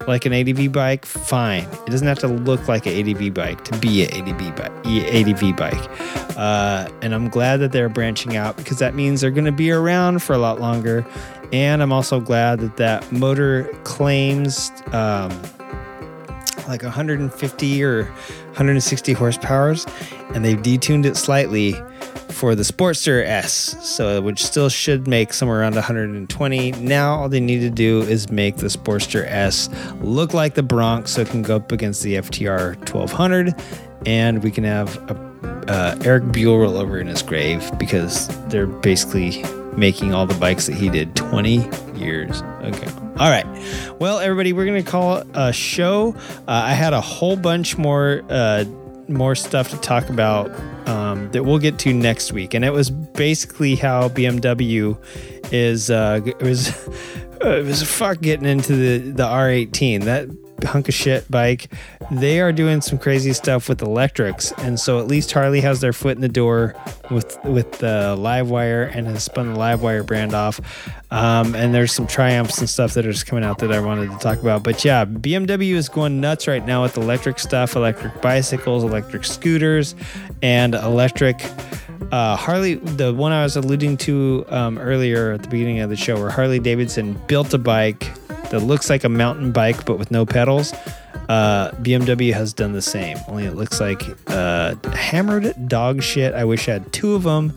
S1: like an ADV bike. Fine, it doesn't have to look like an ADV bike to be an ADV bike. ADV bike, uh, and I'm glad that they're branching out because that means they're going to be around for a lot longer. And I'm also glad that that motor claims um, like 150 or 160 horsepowers, and they've detuned it slightly for the Sportster S, so which still should make somewhere around 120. Now all they need to do is make the Sportster S look like the Bronx, so it can go up against the FTR 1200, and we can have a uh, Erik Buell roll over in his grave because they're basically making all the bikes that he did 20 years ago. All right. Well, everybody, we're going to call a show. Uh, I had a whole bunch more uh, more stuff to talk about um, that we'll get to next week, and it was basically how BMW is. Uh, it was it was fuck getting into the the R18 that hunk of shit bike. They are doing some crazy stuff with electrics, and so at least Harley has their foot in the door with with the Livewire and has spun the Livewire brand off. Um, and there's some triumphs and stuff that are just coming out that I wanted to talk about. But yeah, BMW is going nuts right now with electric stuff, electric bicycles, electric scooters, and electric. Uh, Harley, the one I was alluding to um, earlier at the beginning of the show, where Harley Davidson built a bike that looks like a mountain bike but with no pedals. Uh, BMW has done the same, only it looks like uh, hammered dog shit. I wish I had two of them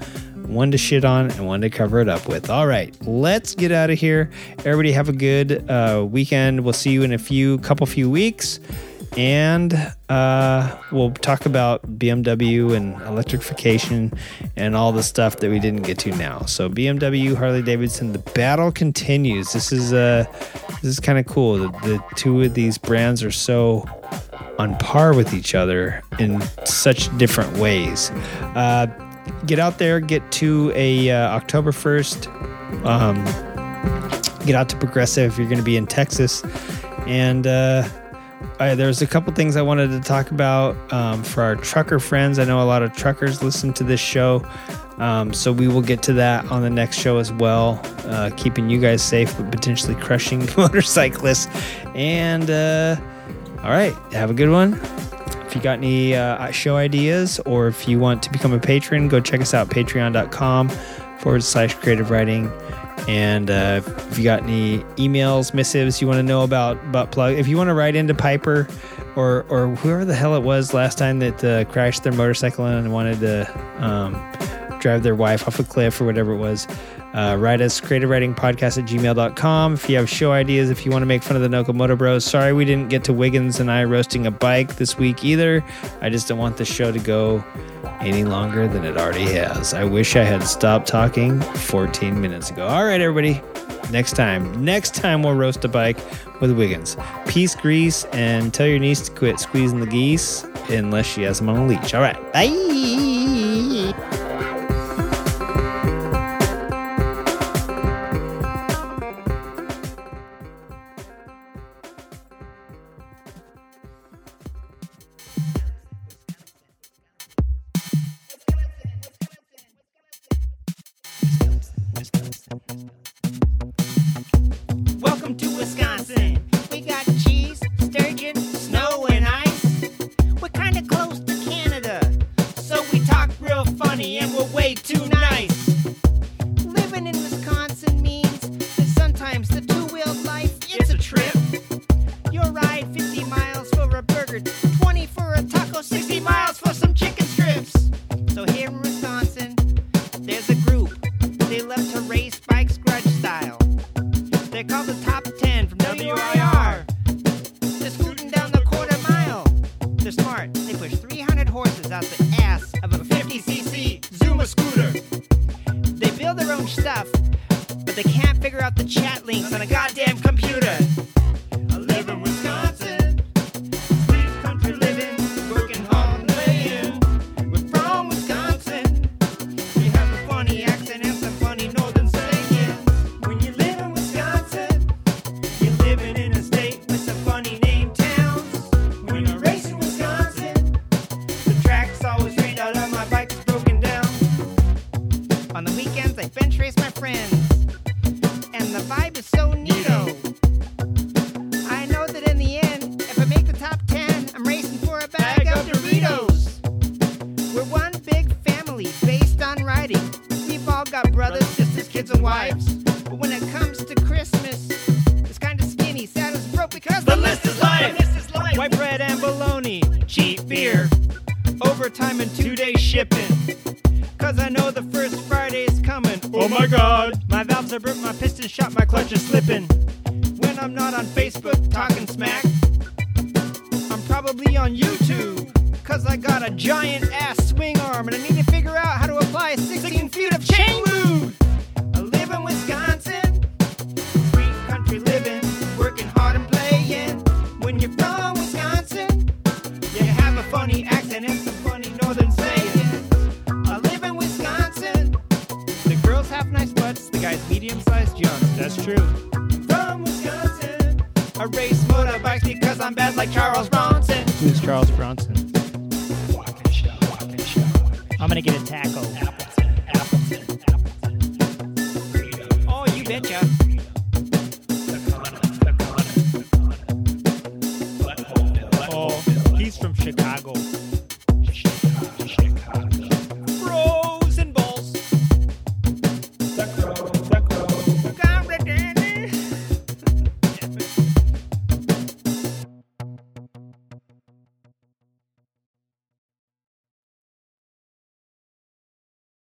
S1: one to shit on and one to cover it up with. All right, let's get out of here. Everybody have a good uh, weekend. We'll see you in a few couple few weeks and uh, we'll talk about BMW and electrification and all the stuff that we didn't get to now. So BMW, Harley Davidson, the battle continues. This is uh, this is kind of cool. The, the two of these brands are so on par with each other in such different ways. Uh, get out there, get to a uh, October first. Um, get out to Progressive if you're going to be in Texas, and. Uh, uh, there's a couple things I wanted to talk about um, for our trucker friends. I know a lot of truckers listen to this show, um, so we will get to that on the next show as well, uh, keeping you guys safe but potentially crushing motorcyclists. And uh, all right, have a good one. If you got any uh, show ideas or if you want to become a patron, go check us out patreon.com forward slash creative riding. And uh, if you got any emails, missives you want to know about butt plug, if you want to write into Piper or or whoever the hell it was last time that uh, crashed their motorcycle and wanted to um, drive their wife off a cliff or whatever it was, uh, write us creative riding podcast at gmail.com. If you have show ideas, if you want to make fun of the Nokomoto Bros, sorry we didn't get to Wiggins and I roasting a bike this week either. I just don't want the show to go any longer than it already has. I wish I had stopped talking 14 minutes ago. All right, everybody. Next time, next time we'll roast a bike with Wiggins. Peace, grease, and tell your niece to quit squeezing the geese unless she has them on a leash. All right. Bye.